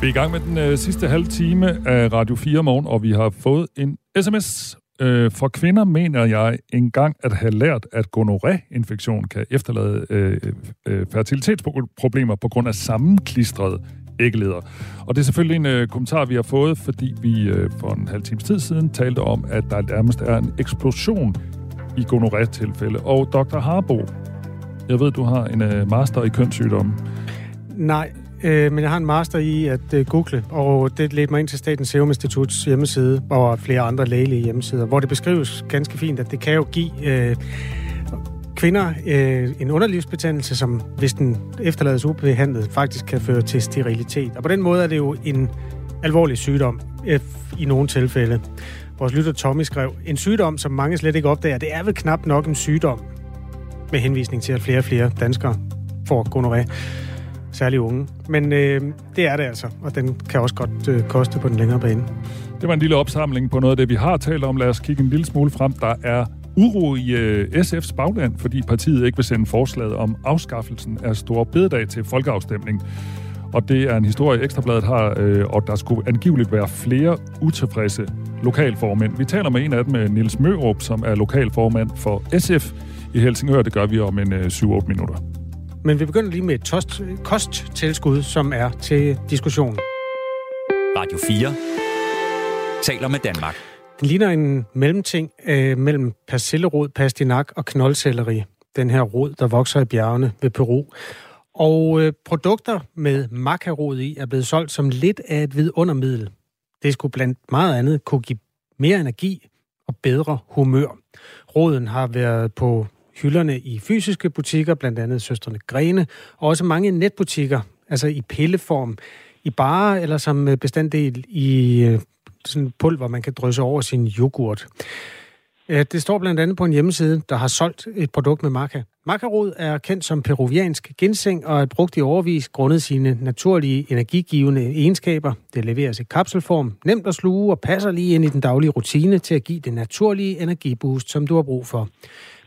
Speaker 2: Vi er i gang med den øh, sidste halve time af Radio 4 morgen, og vi har fået en sms. Øh, for kvinder mener jeg engang at have lært, at gonoré-infektion kan efterlade øh, øh, fertilitetsproblemer på grund af sammenklistret æggeleder. Og det er selvfølgelig en øh, kommentar, vi har fået, fordi vi øh, for en halv times tid siden talte om, at der nærmest er en eksplosion i gonorrhea-tilfælde. Og Dr. Harbo, jeg ved, du har en øh, master i kønssygdomme.
Speaker 3: Nej, øh, men jeg har en master i at øh, google, og det ledte mig ind til Statens Serum Instituts hjemmeside, og flere andre lægelige hjemmesider, hvor det beskrives ganske fint, at det kan jo give... Øh, kvinder øh, en underlivsbetændelse, som hvis den efterlades ubehandlet, faktisk kan føre til sterilitet. Og på den måde er det jo en alvorlig sygdom øh, i nogle tilfælde. Vores lytter Tommy skrev, en sygdom, som mange slet ikke opdager, det er vel knap nok en sygdom, med henvisning til, at flere og flere danskere får gonoré, særligt unge. Men øh, det er det altså, og den kan også godt øh, koste på den længere bane.
Speaker 2: Det var en lille opsamling på noget af det, vi har talt om. Lad os kigge en lille smule frem. Der er uro i øh, SF's bagland, fordi partiet ikke vil sende forslaget om afskaffelsen af store bededag til folkeafstemning. Og det er en historie, Ekstrabladet har, øh, og der skulle angiveligt være flere utilfredse lokalformænd. Vi taler med en af dem, med Nils Mørup, som er lokalformand for SF i Helsingør. Det gør vi om en øh, 7-8 minutter.
Speaker 3: Men vi begynder lige med et tost, kosttilskud, som er til diskussion.
Speaker 1: Radio 4 taler med Danmark.
Speaker 3: Den ligner en mellemting øh, mellem persillerod, pastinak og knoldcelleri. Den her rod, der vokser i bjergene ved Peru. Og øh, produkter med makarod i er blevet solgt som lidt af et vidundermiddel. Det skulle blandt meget andet kunne give mere energi og bedre humør. Roden har været på hylderne i fysiske butikker, blandt andet Søsterne Grene, og også mange netbutikker, altså i pilleform, i bare eller som bestanddel i øh, sådan pulver, man kan drysse over sin yoghurt. Øh, det står blandt andet på en hjemmeside, der har solgt et produkt med maca. Makarod er kendt som peruviansk ginseng og er brugt i overvis grundet sine naturlige energigivende egenskaber. Det leveres i kapselform, nemt at sluge og passer lige ind i den daglige rutine til at give det naturlige energiboost, som du har brug for.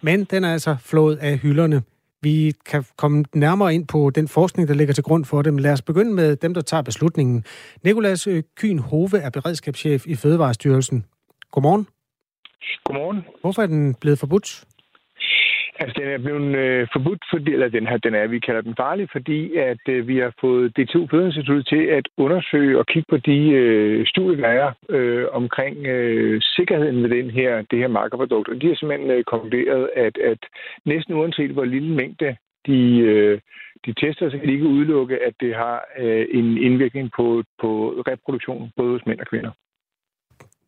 Speaker 3: Men den er altså flået af hylderne. Vi kan komme nærmere ind på den forskning, der ligger til grund for det, men lad os begynde med dem, der tager beslutningen. Nikolas Kyn Hove er beredskabschef i Fødevarestyrelsen. Godmorgen.
Speaker 9: Godmorgen.
Speaker 3: Hvorfor er den blevet forbudt?
Speaker 9: Altså, den er blevet øh, forbudt, fordi, eller den her, den er, vi kalder den farlig, fordi at øh, vi har fået DTU Fødeinstituttet til at undersøge og kigge på de øh, studier, der er øh, omkring øh, sikkerheden ved den her, det her markerprodukt. Og de har simpelthen øh, konkluderet, at, at næsten uanset hvor lille mængde de, øh, de tester, så kan de ikke udelukke, at det har øh, en indvirkning på, på reproduktion, både hos mænd og kvinder.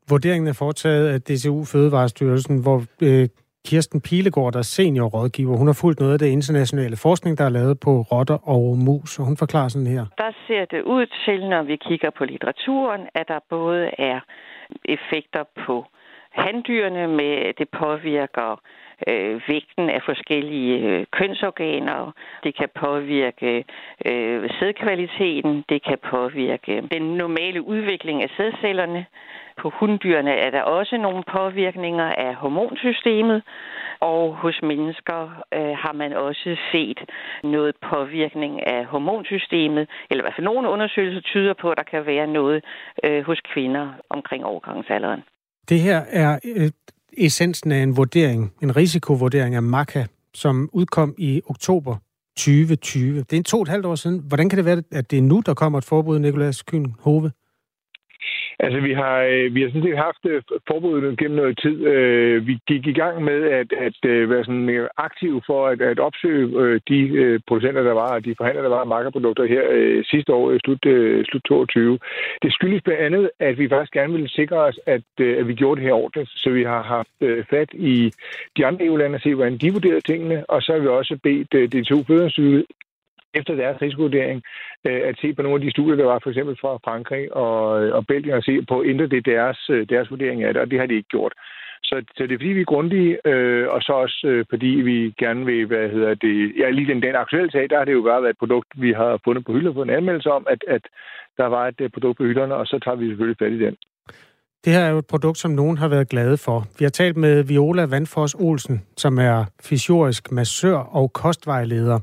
Speaker 3: Vurderingen er foretaget af DCU Fødevarestyrelsen, hvor øh, Kirsten Pilegaard, der er seniorrådgiver. Hun har fulgt noget af det internationale forskning, der er lavet på rotter og mus, og hun forklarer sådan her.
Speaker 10: Der ser det ud til, når vi kigger på litteraturen, at der både er effekter på handdyrene med, det påvirker øh, vægten af forskellige øh, kønsorganer. Det kan påvirke øh, sædkvaliteten. Det kan påvirke den normale udvikling af sædcellerne. På hunddyrene er der også nogle påvirkninger af hormonsystemet, og hos mennesker øh, har man også set noget påvirkning af hormonsystemet, eller i hvert fald nogle undersøgelser tyder på, at der kan være noget øh, hos kvinder omkring overgangsalderen.
Speaker 3: Det her er et essensen af en vurdering, en risikovurdering af MACA, som udkom i oktober 2020. Det er en to og et halvt år siden. Hvordan kan det være, at det er nu, der kommer et forbud, Nikolas Kyn Hove?
Speaker 9: Altså, vi har, øh, vi har sådan set haft øh, forbuddet gennem noget tid. Øh, vi gik i gang med at, at være sådan aktive for at, at opsøge de producenter, der var, og de forhandlere, der var af markerprodukter her sidste år, slut, slut 22. Det skyldes blandt andet, at vi faktisk gerne ville sikre os, at, at vi gjorde det her ordentligt. Så vi har haft fat i de andre EU-lande og se, hvordan de vurderede tingene, og så har vi også bedt de to fødevarestyret efter deres risikovurdering øh, at se på nogle af de studier, der var for eksempel fra Frankrig og, øh, og Belgien, og se på, ændrer det deres, øh, deres vurdering af det, og det har de ikke gjort. Så, så det er fordi, vi er grundige, øh, og så også øh, fordi vi gerne vil, hvad hedder det, ja, lige den, den aktuelle sag, der har det jo bare været et produkt, vi har fundet på hylder på en anmeldelse om, at, at der var et øh, produkt på hylderne, og så tager vi selvfølgelig fat i den.
Speaker 3: Det her er jo et produkt, som nogen har været glade for. Vi har talt med Viola Vandfors Olsen, som er fysiorisk massør og kostvejleder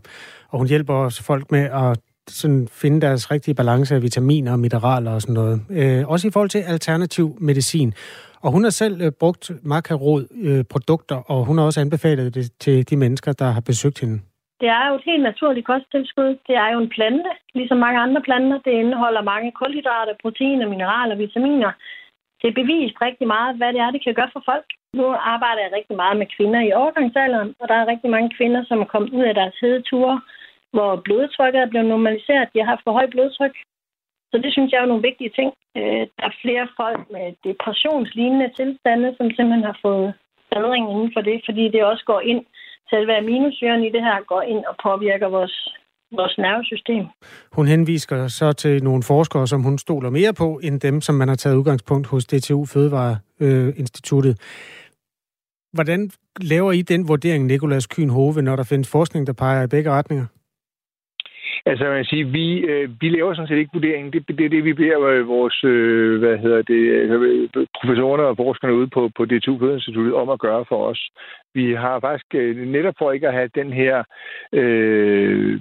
Speaker 3: og hun hjælper også folk med at sådan finde deres rigtige balance af vitaminer og mineraler og sådan noget. Øh, også i forhold til alternativ medicin. Og hun har selv øh, brugt makarod øh, produkter, og hun har også anbefalet det til de mennesker, der har besøgt hende.
Speaker 11: Det er jo et helt naturligt kosttilskud. Det er jo en plante, ligesom mange andre planter. Det indeholder mange kulhydrater, proteiner, mineraler, vitaminer. Det er bevist rigtig meget, hvad det er, det kan gøre for folk. Nu arbejder jeg rigtig meget med kvinder i overgangsalderen, og der er rigtig mange kvinder, som er kommet ud af deres hedeture, hvor blodtrykket er blevet normaliseret. De har haft for højt blodtryk. Så det synes jeg er nogle vigtige ting. Øh, der er flere folk med depressionslignende tilstande, som simpelthen har fået bedring inden for det, fordi det også går ind selve aminosyren i det her går ind og påvirker vores, vores nervesystem.
Speaker 3: Hun henviser så til nogle forskere, som hun stoler mere på, end dem, som man har taget udgangspunkt hos DTU Fødevareinstituttet. Hvordan laver I den vurdering, Nikolas Kyn Hove, når der findes forskning, der peger i begge retninger?
Speaker 9: Altså, man siger, vi, øh, vi laver sådan set ikke vurderingen. Det, det er det, vi beder øh, vores, øh, hvad hedder det, øh, professorerne og forskerne ude på, på DTU Fødeinstituttet om at gøre for os. Vi har faktisk, øh, netop for ikke at have den her øh,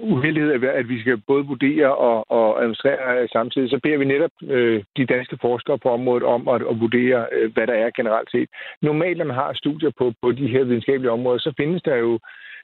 Speaker 9: uheldighed, at vi skal både vurdere og, og administrere samtidig, så beder vi netop øh, de danske forskere på området om at, at vurdere, øh, hvad der er generelt set. Normalt, når man har studier på, på de her videnskabelige områder, så findes der jo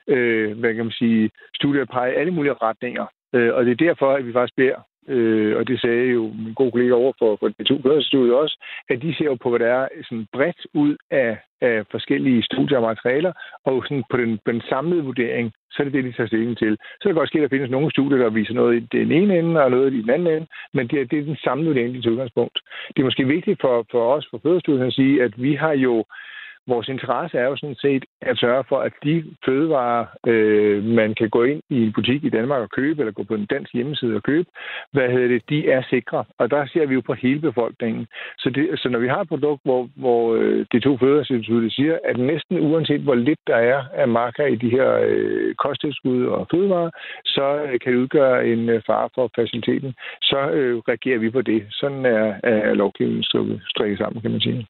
Speaker 9: øh, hvad kan man sige, studier peger i alle mulige retninger. Øh, og det er derfor, at vi faktisk beder, øh, og det sagde jo min gode kollega over for, for det to studier også, at de ser jo på, hvad der er sådan bredt ud af, af forskellige studier og materialer, og sådan på den, på den samlede vurdering, så er det det, de tager stilling til. Så kan det godt ske, at der findes nogle studier, der viser noget i den ene ende og noget i den anden ende, men det er, det er den samlede vurdering, til udgangspunkt. Det er måske vigtigt for, for os, for fødestudiet, at sige, at vi har jo vores interesse er jo sådan set at sørge for, at de fødevarer, øh, man kan gå ind i en butik i Danmark og købe, eller gå på en dansk hjemmeside og købe, hvad hedder det, de er sikre. Og der ser vi jo på hele befolkningen. Så, det, så når vi har et produkt, hvor, hvor øh, de to fødevareinstitutter siger, at næsten uanset hvor lidt der er af marker i de her øh, kosttilskud og fødevarer, så øh, kan det udgøre en øh, fare for faciliteten. Så øh, reagerer vi på det. Sådan er, er lovgivningen strikket sammen, kan man sige.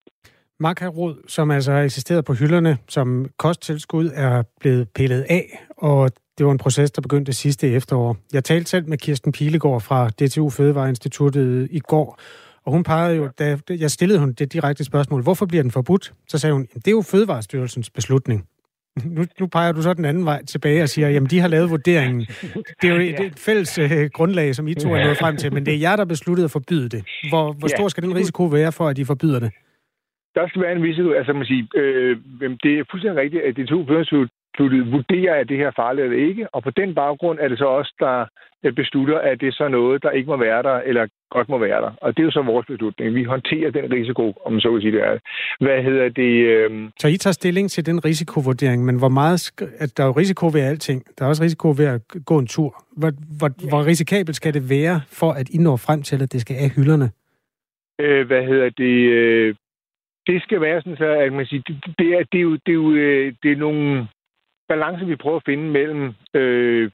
Speaker 3: Makarod, som altså har eksisteret på hylderne som kosttilskud, er blevet pillet af, og det var en proces, der begyndte sidste efterår. Jeg talte selv med Kirsten Pilegaard fra DTU Fødevareinstituttet i går, og hun pegede jo, da jeg stillede hun det direkte spørgsmål, hvorfor bliver den forbudt? Så sagde hun, det er jo Fødevarestyrelsens beslutning. Nu, nu peger du så den anden vej tilbage og siger, jamen de har lavet vurderingen. Det er jo et, et fælles uh, grundlag, som I to er nået frem til, men det er jer, der besluttede at forbyde det. Hvor, hvor stor skal den risiko være for, at de forbyder det?
Speaker 9: Der skal være en risiko. Altså, man sige, øh, det er fuldstændig rigtigt, at de to føringsudsluttet vurderer, at det her er farligt eller ikke, og på den baggrund er det så også, der beslutter, at det er så noget, der ikke må være der, eller godt må være der. Og det er jo så vores beslutning. Vi håndterer den risiko, om så vil sige det er. Hvad hedder det? Øh...
Speaker 3: Så I tager stilling til den risikovurdering, men hvor meget... At der er jo risiko ved alting. Der er også risiko ved at gå en tur. Hvor, hvor, ja. hvor risikabelt skal det være, for at I når frem til, at det skal af hylderne?
Speaker 9: Øh, hvad hedder det? Øh, det skal være sådan, så at man siger, det, det, er, det, er jo, det, er jo, øh, det er nogle balancer, vi prøver at finde mellem øh,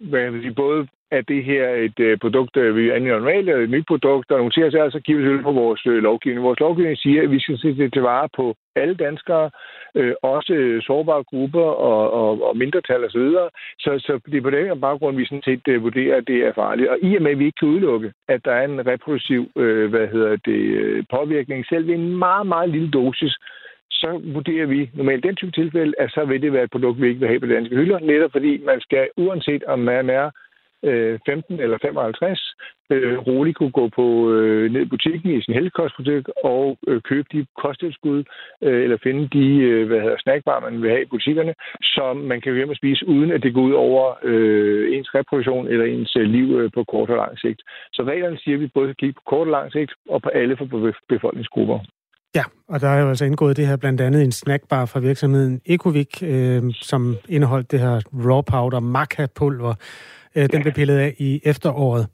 Speaker 9: hvad jeg sige, både at det her et øh, produkt, øh, vi anvender normalt, eller et nyt produkt, og noterer sig, så giver vi på vores øh, lovgivning. Vores lovgivning siger, at vi skal sætte det til vare på alle danskere, øh, også øh, sårbare grupper og, og, og mindretal osv. Så, så, så det er på den baggrund, vi sådan set øh, vurderer, at det er farligt. Og i og med, at vi ikke kan udelukke, at der er en reproduktiv øh, hvad hedder det, øh, påvirkning, selv ved en meget, meget lille dosis, så vurderer vi normalt den type tilfælde, at så vil det være et produkt, vi ikke vil have på danske hylder, netop fordi man skal, uanset om man er øh, 15 eller 55, øh, roligt kunne gå på øh, ned i butikken i sin helsekostbutik og øh, købe de kosttilskud øh, eller finde de øh, hvad hedder, snackbar, man vil have i butikkerne, som man kan hjem og spise, uden at det går ud over øh, ens reproduktion eller ens øh, liv øh, på kort og lang sigt. Så reglerne siger, at vi både kan kigge på kort og lang sigt og på alle for befolkningsgrupper.
Speaker 3: Ja, og der er jo altså indgået det her blandt andet en snackbar fra virksomheden Ecovik, øh, som indeholdt det her raw powder, maca-pulver. Øh, den blev pillet af i efteråret.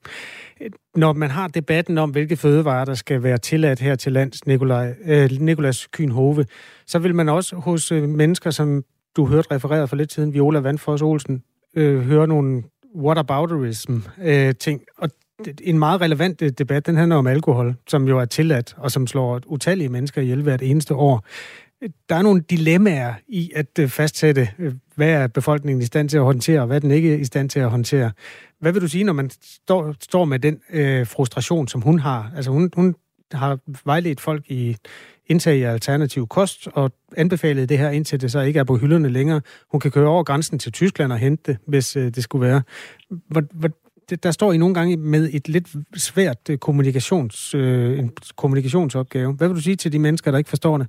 Speaker 3: Når man har debatten om, hvilke fødevarer, der skal være tilladt her til lands, Nikolaj, øh, Nikolas Kyn Hove, så vil man også hos øh, mennesker, som du hørte refereret for lidt siden, Viola Vandfors Olsen, øh, høre nogle whatabouterism-ting. Øh, og en meget relevant øh, debat, den handler om alkohol, som jo er tilladt, og som slår utallige mennesker ihjel hvert eneste år. Der er nogle dilemmaer i at øh, fastsætte, øh, hvad er befolkningen i stand til at håndtere, og hvad er den ikke i stand til at håndtere. Hvad vil du sige, når man står, står med den øh, frustration, som hun har? Altså hun, hun har vejledt folk i indtag i alternativ kost, og anbefalet det her, indtil det så ikke er på hylderne længere. Hun kan køre over grænsen til Tyskland og hente det, hvis øh, det skulle være. Der står I nogle gange med et lidt svært øh, kommunikations, øh, en kommunikationsopgave. Hvad vil du sige til de mennesker, der ikke forstår det?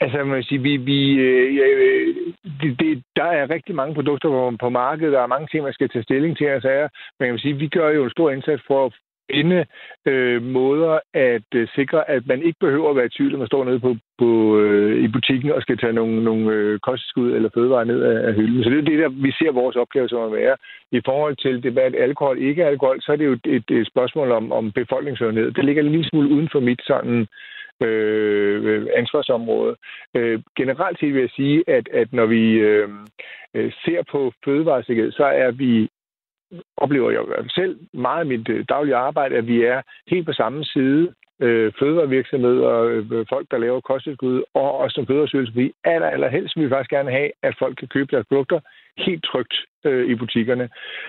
Speaker 9: Altså, man vil sige, vi, vi, øh, øh, det, det, der er rigtig mange produkter på, på markedet, der er mange ting, man skal tage stilling til, altså, men jeg vil sige, vi gør jo en stor indsats for at finde øh, måder at øh, sikre, at man ikke behøver at være i tvivl, når man står nede på, på, øh, i butikken og skal tage nogle, nogle øh, kostskud eller fødevarer ned af, af hylden. Så det er det, der vi ser vores opgave som at være. I forhold til det, hvad alkohol ikke er alkohol, så er det jo et, et spørgsmål om, om befolkningssundhed. Det ligger en lille smule uden for mit sådan øh, ansvarsområde. Øh, generelt set vil jeg sige, at, at når vi øh, øh ser på fødevaresikkerhed, så er vi oplever jeg selv meget af mit øh, daglige arbejde, at vi er helt på samme side øh, fødevarevirksomheder, øh, folk, der laver kosttilskud, og også som fødevaresøgelse, Vi aller, aller helst vil vi faktisk gerne have, at folk kan købe deres produkter helt trygt øh, i butikkerne.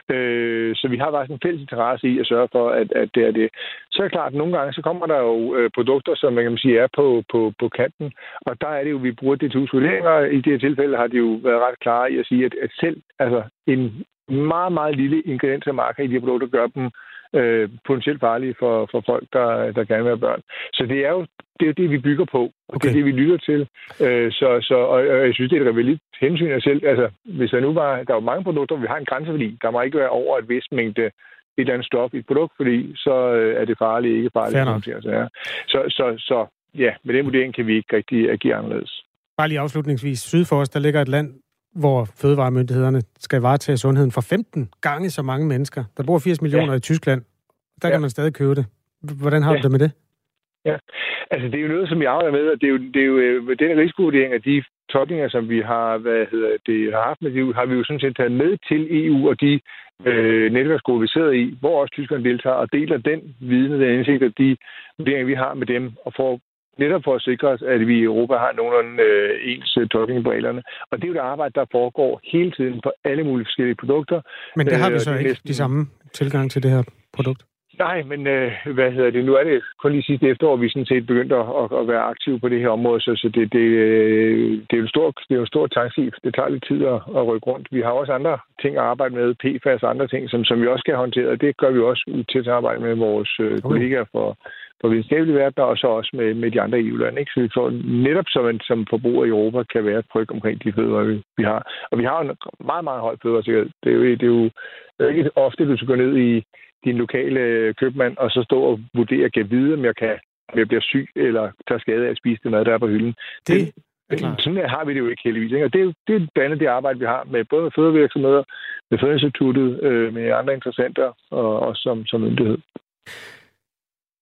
Speaker 9: Øh, så vi har faktisk en fælles interesse i at sørge for, at, at det er det. Så er det klart, at nogle gange så kommer der jo øh, produkter, som man kan sige er på, på, på kanten, og der er det jo, vi bruger det til vurderinger. I det her tilfælde har de jo været ret klare i at sige, at, at selv altså, en meget, meget lille ingrediens af marker i de her produkter gør dem øh, potentielt farlige for, for folk, der, der gerne vil have børn. Så det er jo det, er det vi bygger på, og okay. det er det, vi lytter til. Øh, så, så, og, og jeg synes, det er et reveligt hensyn af selv. Altså, hvis der nu var, der er jo mange produkter, vi har en grænseværdi. Der må ikke være over et vis mængde et eller andet stof i et produkt, fordi så øh, er det farligt, ikke farligt. Så, så, så, så ja, med den vurdering kan vi ikke rigtig agere anderledes.
Speaker 3: Bare lige afslutningsvis. Syd for os, der ligger et land, hvor fødevaremyndighederne skal varetage sundheden for 15 gange så mange mennesker. Der bor 80 millioner ja. i Tyskland. Der ja. kan man stadig købe det. Hvordan har ja. du det med det?
Speaker 9: Ja, altså det er jo noget, som jeg arbejder med, og det er jo, det er jo øh, den risikovurdering af de tolkninger, som vi har, hvad hedder det, har haft med det, har vi jo sådan set taget med til EU og de øh, netværksgrupper, vi sidder i, hvor også Tyskland deltager, og deler den viden og den indsigt, og de vurderinger, vi har med dem, og får netop for at sikre os, at vi i Europa har nogenlunde øh, ens øh, tolkning på reglerne. Og det er jo det arbejde, der foregår hele tiden på alle mulige forskellige produkter.
Speaker 3: Men det har vi øh, så ikke, næsten... de samme tilgang til det her produkt?
Speaker 9: Nej, men øh, hvad hedder det? Nu er det kun lige sidste efterår, vi sådan set begyndte at, at, at være aktive på det her område, så, så det, det, øh, det, er jo stor, det er jo en stor tankskib. Det tager lidt tid at, at rykke rundt. Vi har også andre ting at arbejde med, PFAS og andre ting, som, som vi også skal håndtere, og det gør vi også til at arbejde med vores øh, okay. kollegaer for, for videnskabelige verden, og så også med, med de andre EU-lande. Ikke? Så vi får netop som, en, som forbruger i Europa kan være tryg omkring de fødevarer, vi, vi har. Og vi har en meget, meget høj fødevaresikkerhed. Det er jo, det er jo, det er ikke ofte, du skal gå ned i din lokale købmand, og så stå og vurdere, kan vide, om jeg, kan, om jeg bliver syg eller tager skade af at spise det mad, der er på hylden.
Speaker 3: Det,
Speaker 9: det Sådan har vi det jo ikke heldigvis. Ikke? Og det er jo det er blandt andet det arbejde, vi har med både med fødevirksomheder, med Fødeinstituttet, øh, med andre interessenter og også som, som myndighed.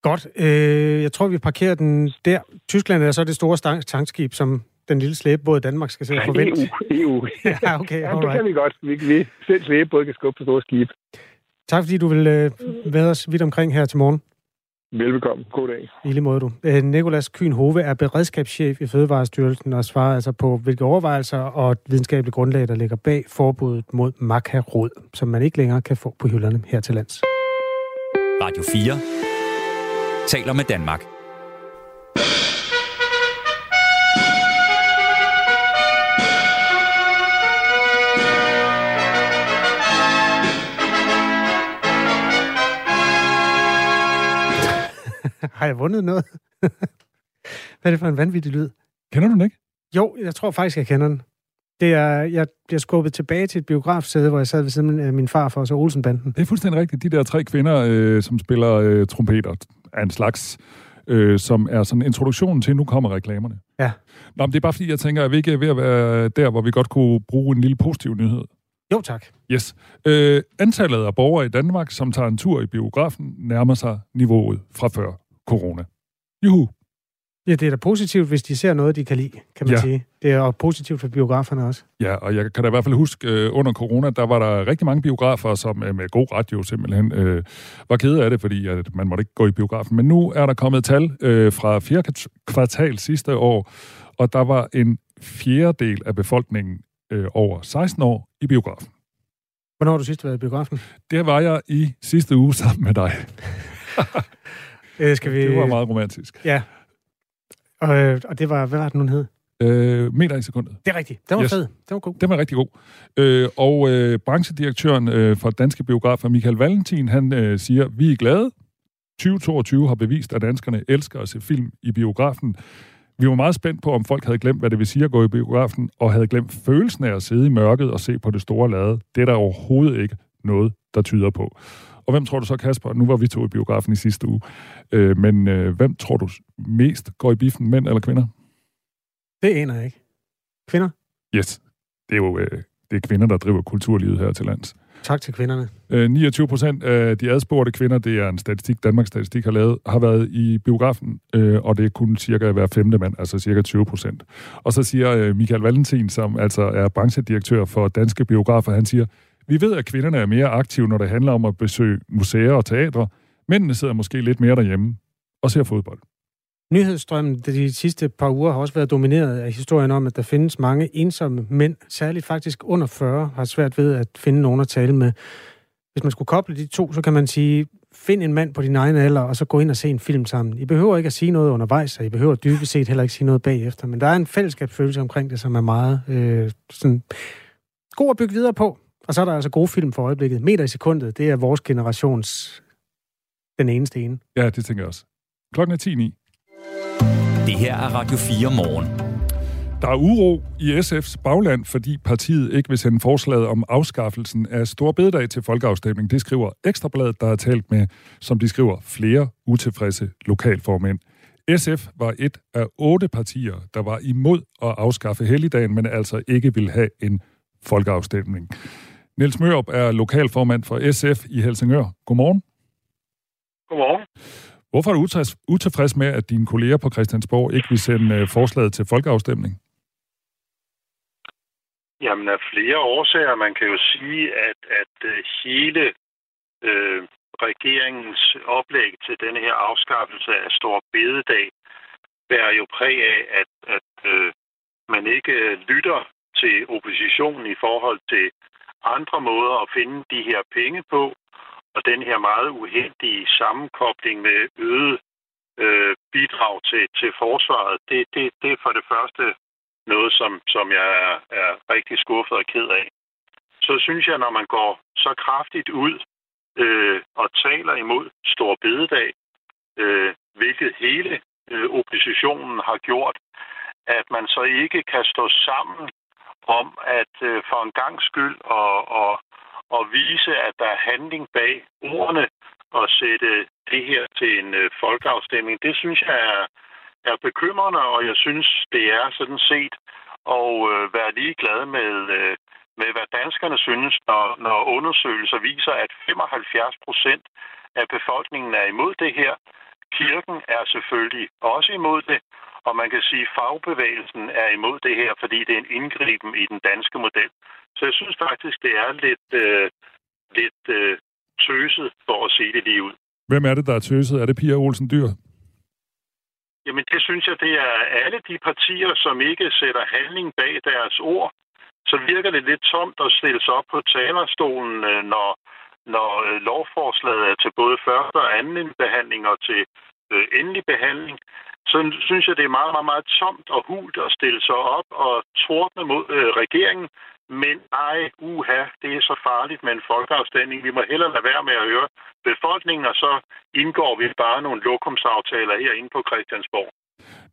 Speaker 3: Godt. Øh, jeg tror, vi parkerer den der. Tyskland er så det store tankskib, som den lille slæbebåd Danmark skal se og forvente.
Speaker 9: EU. EU.
Speaker 3: ja, okay.
Speaker 9: Ja, det kan vi godt. Vi, vi selv slæbebåd kan skubbe på store skib.
Speaker 3: Tak fordi du vil øh, være os vidt omkring her til morgen.
Speaker 9: Velbekomme. God dag.
Speaker 3: I lige måde, du. Øh, Nikolas Kyn Hove er beredskabschef i Fødevarestyrelsen og svarer altså på, hvilke overvejelser og videnskabelige grundlag, der ligger bag forbuddet mod makarod, som man ikke længere kan få på hylderne her til lands.
Speaker 1: Radio 4 taler med Danmark.
Speaker 3: Har jeg vundet noget? Hvad er det for en vanvittig lyd?
Speaker 2: Kender du den ikke?
Speaker 3: Jo, jeg tror faktisk, jeg kender den. Det er, jeg bliver skubbet tilbage til et biografsæde, hvor jeg sad ved siden af min far for så Olsenbanden.
Speaker 2: Det er fuldstændig rigtigt. De der tre kvinder, øh, som spiller øh, trompeter af en slags, øh, som er sådan en introduktion til, nu kommer reklamerne.
Speaker 3: Ja.
Speaker 2: Nå, men det er bare fordi, jeg tænker, at vi ikke er ved at være der, hvor vi godt kunne bruge en lille positiv nyhed.
Speaker 3: Jo, tak.
Speaker 2: Yes. Øh, antallet af borgere i Danmark, som tager en tur i biografen, nærmer sig niveauet fra før corona. Juhu.
Speaker 3: Ja, det er da positivt, hvis de ser noget, de kan lide, kan man ja. sige. Det er også positivt for biograferne også.
Speaker 2: Ja, og jeg kan da i hvert fald huske, uh, under corona, der var der rigtig mange biografer, som uh, med god radio simpelthen uh, var kede af det, fordi at man måtte ikke gå i biografen. Men nu er der kommet tal uh, fra fjerde kvartal sidste år, og der var en fjerdedel af befolkningen uh, over 16 år i biografen.
Speaker 3: Hvornår har du sidst været i biografen?
Speaker 2: Det var jeg i sidste uge sammen med dig.
Speaker 3: Øh, skal vi...
Speaker 2: Det var meget romantisk.
Speaker 3: Ja. Og, øh, og det var, hvad var det nu, hed?
Speaker 2: Øh, meter i sekundet.
Speaker 3: Det er rigtigt. Den var yes. fed. Den var god.
Speaker 2: Den var rigtig god. Øh, og øh, branchedirektøren øh, for Danske Biografer, Michael Valentin, han øh, siger, vi er glade. 2022 har bevist, at danskerne elsker at se film i biografen. Vi var meget spændt på, om folk havde glemt, hvad det vil sige at gå i biografen, og havde glemt følelsen af at sidde i mørket og se på det store lade. Det er der overhovedet ikke noget, der tyder på. Og hvem tror du så, Kasper? Nu var vi to i biografen i sidste uge. Øh, men øh, hvem tror du mest går i biffen, mænd eller kvinder?
Speaker 3: Det aner jeg ikke. Kvinder?
Speaker 2: Yes. Det er jo øh, det er kvinder, der driver kulturlivet her til lands.
Speaker 3: Tak til kvinderne.
Speaker 2: Øh, 29 procent af de adspurgte kvinder, det er en statistik, Danmarks Statistik har lavet, har været i biografen, øh, og det er kun cirka hver femte mand, altså cirka 20 procent. Og så siger øh, Michael Valentin, som altså er branchedirektør for Danske Biografer, han siger, vi ved, at kvinderne er mere aktive, når det handler om at besøge museer og teatre. Mændene sidder måske lidt mere derhjemme og ser fodbold.
Speaker 3: Nyhedsstrømmen de sidste par uger har også været domineret af historien om, at der findes mange ensomme mænd, særligt faktisk under 40, har svært ved at finde nogen at tale med. Hvis man skulle koble de to, så kan man sige, find en mand på din egen alder, og så gå ind og se en film sammen. I behøver ikke at sige noget undervejs, og I behøver dybest set heller ikke sige noget bagefter, men der er en fællesskabsfølelse omkring det, som er meget øh, sådan, god at bygge videre på. Og så er der altså gode film for øjeblikket. Meter i sekundet, det er vores generations den eneste ene.
Speaker 2: Ja, det tænker jeg også. Klokken er 10.09.
Speaker 1: Det her er Radio 4 morgen.
Speaker 2: Der er uro i SF's bagland, fordi partiet ikke vil sende forslaget om afskaffelsen af Stor Bededag til folkeafstemning. Det skriver Ekstrabladet, der har talt med, som de skriver, flere utilfredse lokalformænd. SF var et af otte partier, der var imod at afskaffe helligdagen, men altså ikke vil have en folkeafstemning. Niels Mørup er lokalformand for SF i Helsingør. Godmorgen.
Speaker 12: Godmorgen.
Speaker 2: Hvorfor er du utilfreds med, at dine kolleger på Christiansborg ikke vil sende øh, forslaget til folkeafstemning?
Speaker 12: Jamen af flere årsager. Man kan jo sige, at, at øh, hele øh, regeringens oplæg til denne her afskaffelse af Stor Bededag bærer jo præg af, at, at øh, man ikke lytter til oppositionen i forhold til andre måder at finde de her penge på, og den her meget uheldige sammenkobling med øget øh, bidrag til, til forsvaret, det, det, det er for det første noget, som, som jeg er, er rigtig skuffet og ked af. Så synes jeg, når man går så kraftigt ud øh, og taler imod Stor Bededag, øh, hvilket hele øh, oppositionen har gjort, at man så ikke kan stå sammen om at øh, for en gang skyld og, og og vise, at der er handling bag ordene og sætte det her til en øh, folkeafstemning, det synes jeg er, er bekymrende, og jeg synes, det er sådan set at øh, være ligeglad med, øh, med, hvad danskerne synes, når, når undersøgelser viser, at 75 procent af befolkningen er imod det her. Kirken er selvfølgelig også imod det, og man kan sige, at fagbevægelsen er imod det her, fordi det er en indgriben i den danske model. Så jeg synes faktisk, det er lidt, øh, lidt øh, tøset, for at sige det lige ud.
Speaker 2: Hvem er det, der er tøset? Er det Pia Olsen Dyr?
Speaker 12: Jamen, det synes jeg, det er alle de partier, som ikke sætter handling bag deres ord. Så virker det lidt tomt at stille sig op på talerstolen, øh, når, når øh, lovforslaget er til både første og anden behandling og til øh, endelig behandling så synes jeg, det er meget, meget, meget tomt og hult at stille sig op og tordne mod øh, regeringen. Men ej, uha, det er så farligt med en folkeafstemning. Vi må hellere lade være med at høre befolkningen, og så indgår vi bare nogle lokumsaftaler herinde på Christiansborg.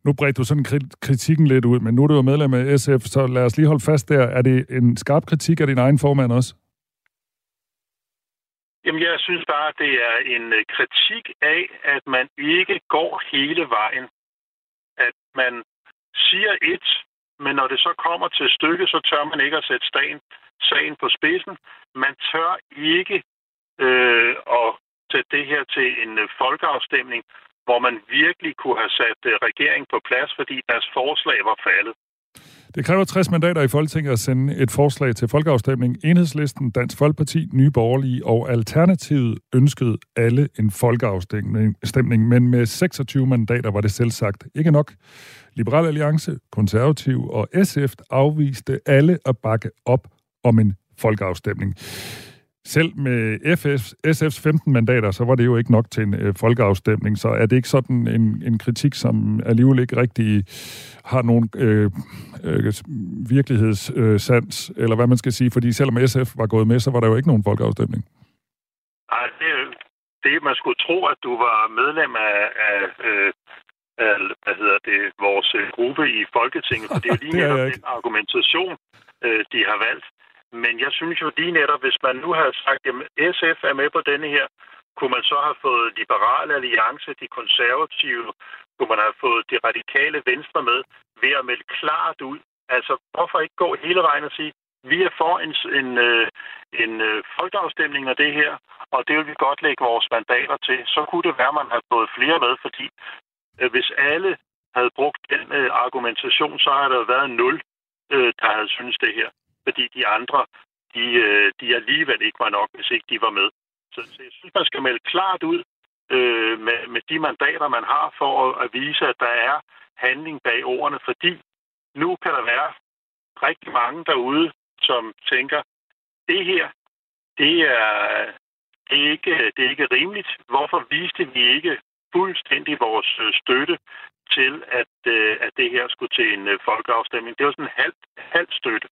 Speaker 2: Nu bredte du sådan kritikken lidt ud, men nu er du jo medlem af SF, så lad os lige holde fast der. Er det en skarp kritik af din egen formand også?
Speaker 12: Jamen, jeg synes bare, det er en øh, kritik af, at man ikke går hele vejen at man siger et, men når det så kommer til stykket, så tør man ikke at sætte sagen, sagen på spidsen. Man tør ikke øh, at sætte det her til en øh, folkeafstemning, hvor man virkelig kunne have sat øh, regeringen på plads, fordi deres forslag var faldet.
Speaker 2: Det kræver 60 mandater i Folketinget at sende et forslag til folkeafstemning. Enhedslisten, Dansk Folkeparti, Nye Borgerlige og Alternativet ønskede alle en folkeafstemning, men med 26 mandater var det selv sagt ikke nok. Liberal Alliance, Konservativ og SF afviste alle at bakke op om en folkeafstemning. Selv med FS, SF's 15 mandater, så var det jo ikke nok til en øh, folkeafstemning, så er det ikke sådan en, en kritik, som alligevel ikke rigtig har nogen øh, øh, virkelighedssans, øh, eller hvad man skal sige, fordi selvom SF var gået med, så var der jo ikke nogen folkeafstemning.
Speaker 12: Nej, det, det man skulle tro, at du var medlem af, af, øh, af hvad hedder det, vores øh, gruppe i Folketinget, for det er jo lige netop den argumentation, øh, de har valgt. Men jeg synes jo lige netop, hvis man nu havde sagt, at SF er med på denne her, kunne man så have fået Liberale Alliance, de konservative, kunne man have fået de radikale venstre med ved at melde klart ud. Altså, hvorfor ikke gå hele vejen og sige, vi er for en, en, øh, en, øh, folkeafstemning af det her, og det vil vi godt lægge vores mandater til. Så kunne det være, at man havde fået flere med, fordi øh, hvis alle havde brugt den øh, argumentation, så havde der været nul, øh, der havde synes det her. Fordi de andre, de, øh, de alligevel ikke var nok, hvis ikke de var med. Så, så jeg synes, man skal melde klart ud øh, med, med de mandater, man har, for at, at vise, at der er handling bag ordene, fordi nu kan der være rigtig mange derude, som tænker, det her, det er, det er, ikke, det er ikke rimeligt. Hvorfor viste vi ikke fuldstændig vores øh, støtte til, at, øh, at det her skulle til en folkeafstemning? Det var sådan en halv, halv støtte.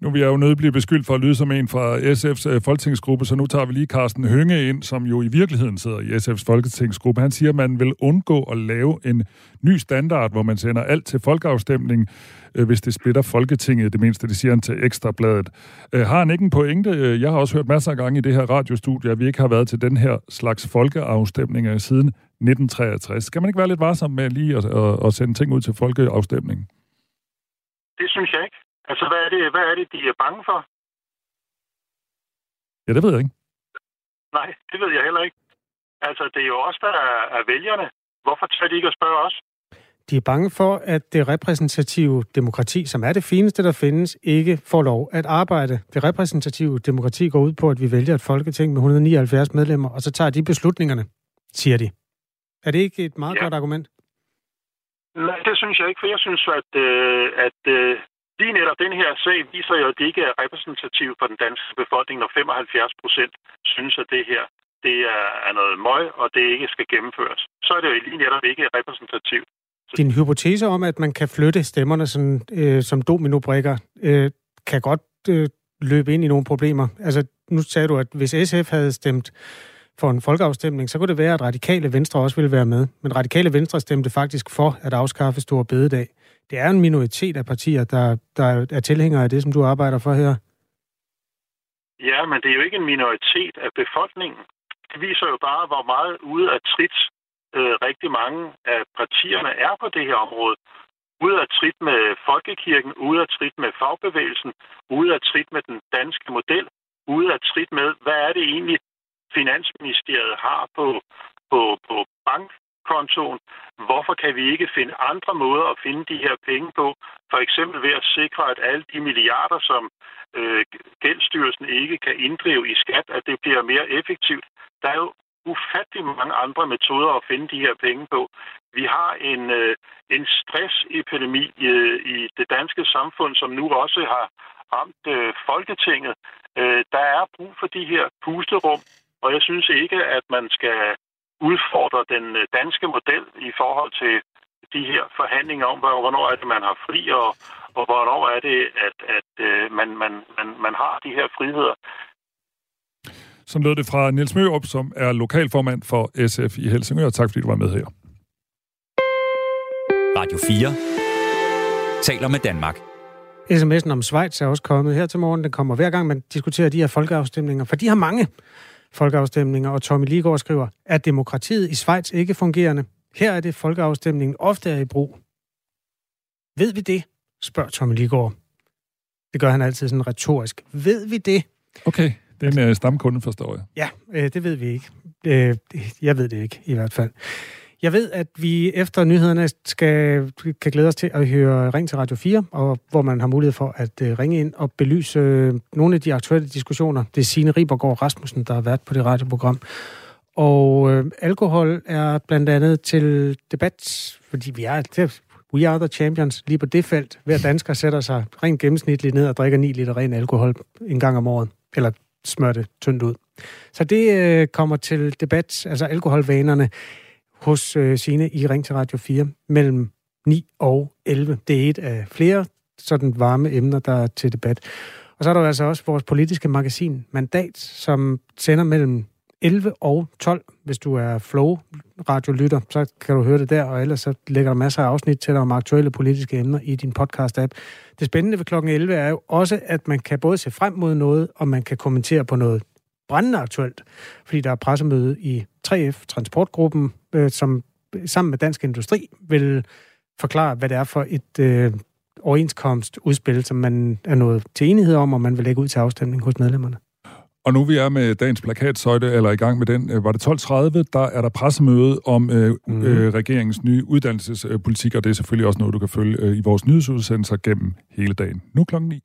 Speaker 2: Nu vil jeg jo nødt blive beskyldt for at lyde som en fra SF's øh, folketingsgruppe, så nu tager vi lige Carsten Hønge ind, som jo i virkeligheden sidder i SF's folketingsgruppe. Han siger, at man vil undgå at lave en ny standard, hvor man sender alt til folkeafstemning, øh, hvis det splitter Folketinget, det mindste, det siger han til Ekstrabladet. Øh, har han ikke en pointe? Jeg har også hørt masser af gange i det her radiostudie, at vi ikke har været til den her slags folkeafstemninger siden 1963. Skal man ikke være lidt varsom med lige at, at, at sende ting ud til folkeafstemning?
Speaker 12: Det synes jeg ikke. Altså, hvad er, det, hvad er det, de er bange for?
Speaker 2: Ja, det ved jeg ikke.
Speaker 12: Nej, det ved jeg heller ikke. Altså, det er jo os, der er, er vælgerne. Hvorfor tager de ikke at spørge os?
Speaker 3: De er bange for, at det repræsentative demokrati, som er det fineste, der findes, ikke får lov at arbejde. Det repræsentative demokrati går ud på, at vi vælger et folketing med 179 medlemmer, og så tager de beslutningerne, siger de. Er det ikke et meget ja. godt argument?
Speaker 12: Nej, det synes jeg ikke, for jeg synes, at, øh, at øh, Lige netop den her sag viser jo, at det ikke er repræsentativt for den danske befolkning, når 75 procent synes, at det her det er noget møg, og det ikke skal gennemføres. Så er det jo lige netop ikke repræsentativt.
Speaker 3: Din hypotese om, at man kan flytte stemmerne sådan, øh, som dominobrikker, øh, kan godt øh, løbe ind i nogle problemer. Altså, nu sagde du, at hvis SF havde stemt for en folkeafstemning, så kunne det være, at radikale venstre også ville være med. Men radikale venstre stemte faktisk for at afskaffe store Bededag det er en minoritet af partier, der, der er tilhængere af det, som du arbejder for her.
Speaker 12: Ja, men det er jo ikke en minoritet af befolkningen. Det viser jo bare, hvor meget ude af trit øh, rigtig mange af partierne er på det her område. Ude af trit med folkekirken, ude af trit med fagbevægelsen, ude af trit med den danske model, ude af trit med, hvad er det egentlig, Finansministeriet har på, på, på bank, bankkontoen. Hvorfor kan vi ikke finde andre måder at finde de her penge på? For eksempel ved at sikre, at alle de milliarder, som øh, gældstyrelsen ikke kan inddrive i skat, at det bliver mere effektivt. Der er jo ufattelig mange andre metoder at finde de her penge på. Vi har en, øh, en stressepidemi øh, i det danske samfund, som nu også har ramt øh, Folketinget. Øh, der er brug for de her pusterum, og jeg synes ikke, at man skal udfordre den øh, danske model i forhold til de her forhandlinger om, hvornår er det, man har fri, og, og hvornår er det, at, at øh, man, man, man, man har de her friheder.
Speaker 2: Som lød det fra Niels Mørup, som er lokalformand for SF i Helsingør. Tak fordi du var med her.
Speaker 1: Radio 4 taler med Danmark.
Speaker 3: SMS'en om Schweiz er også kommet her til morgen. Den kommer hver gang, man diskuterer de her folkeafstemninger, for de har mange folkeafstemninger, og Tommy Ligård skriver, at demokratiet i Schweiz ikke fungerende. Her er det folkeafstemningen ofte er i brug. Ved vi det? spørger Tommy Ligård. Det gør han altid sådan retorisk. Ved vi det?
Speaker 2: Okay, den er stamkunde, forstår jeg.
Speaker 3: Ja, øh, det ved vi ikke. Øh, jeg ved det ikke, i hvert fald. Jeg ved, at vi efter nyhederne skal, kan glæde os til at høre Ring til Radio 4, og hvor man har mulighed for at øh, ringe ind og belyse øh, nogle af de aktuelle diskussioner. Det er Signe Ribergaard Rasmussen, der har været på det radioprogram. Og øh, alkohol er blandt andet til debat, fordi vi er, we are the champions lige på det felt. Hver dansker sætter sig rent gennemsnitligt ned og drikker 9 liter ren alkohol en gang om året, eller smør det tyndt ud. Så det øh, kommer til debat, altså alkoholvanerne hos øh, sine i Ring til Radio 4 mellem 9 og 11. Det er et af flere sådan varme emner, der er til debat. Og så er der altså også vores politiske magasin Mandat, som sender mellem 11 og 12, hvis du er Flow radiolytter, så kan du høre det der, og ellers så lægger der masser af afsnit til dig om aktuelle politiske emner i din podcast-app. Det spændende ved klokken 11 er jo også, at man kan både se frem mod noget, og man kan kommentere på noget brændende aktuelt, fordi der er pressemøde i 3F, Transportgruppen, øh, som sammen med Dansk Industri vil forklare, hvad det er for et øh, overenskomstudspil, som man er nået til enighed om, og man vil lægge ud til afstemning hos medlemmerne.
Speaker 2: Og nu vi er med dagens plakatsøjte, eller i gang med den, øh, var det 12.30, der er der pressemøde om øh, mm. øh, regeringens nye uddannelsespolitik, og det er selvfølgelig også noget, du kan følge øh, i vores nyhedsudsendelser gennem hele dagen. Nu klokken 9.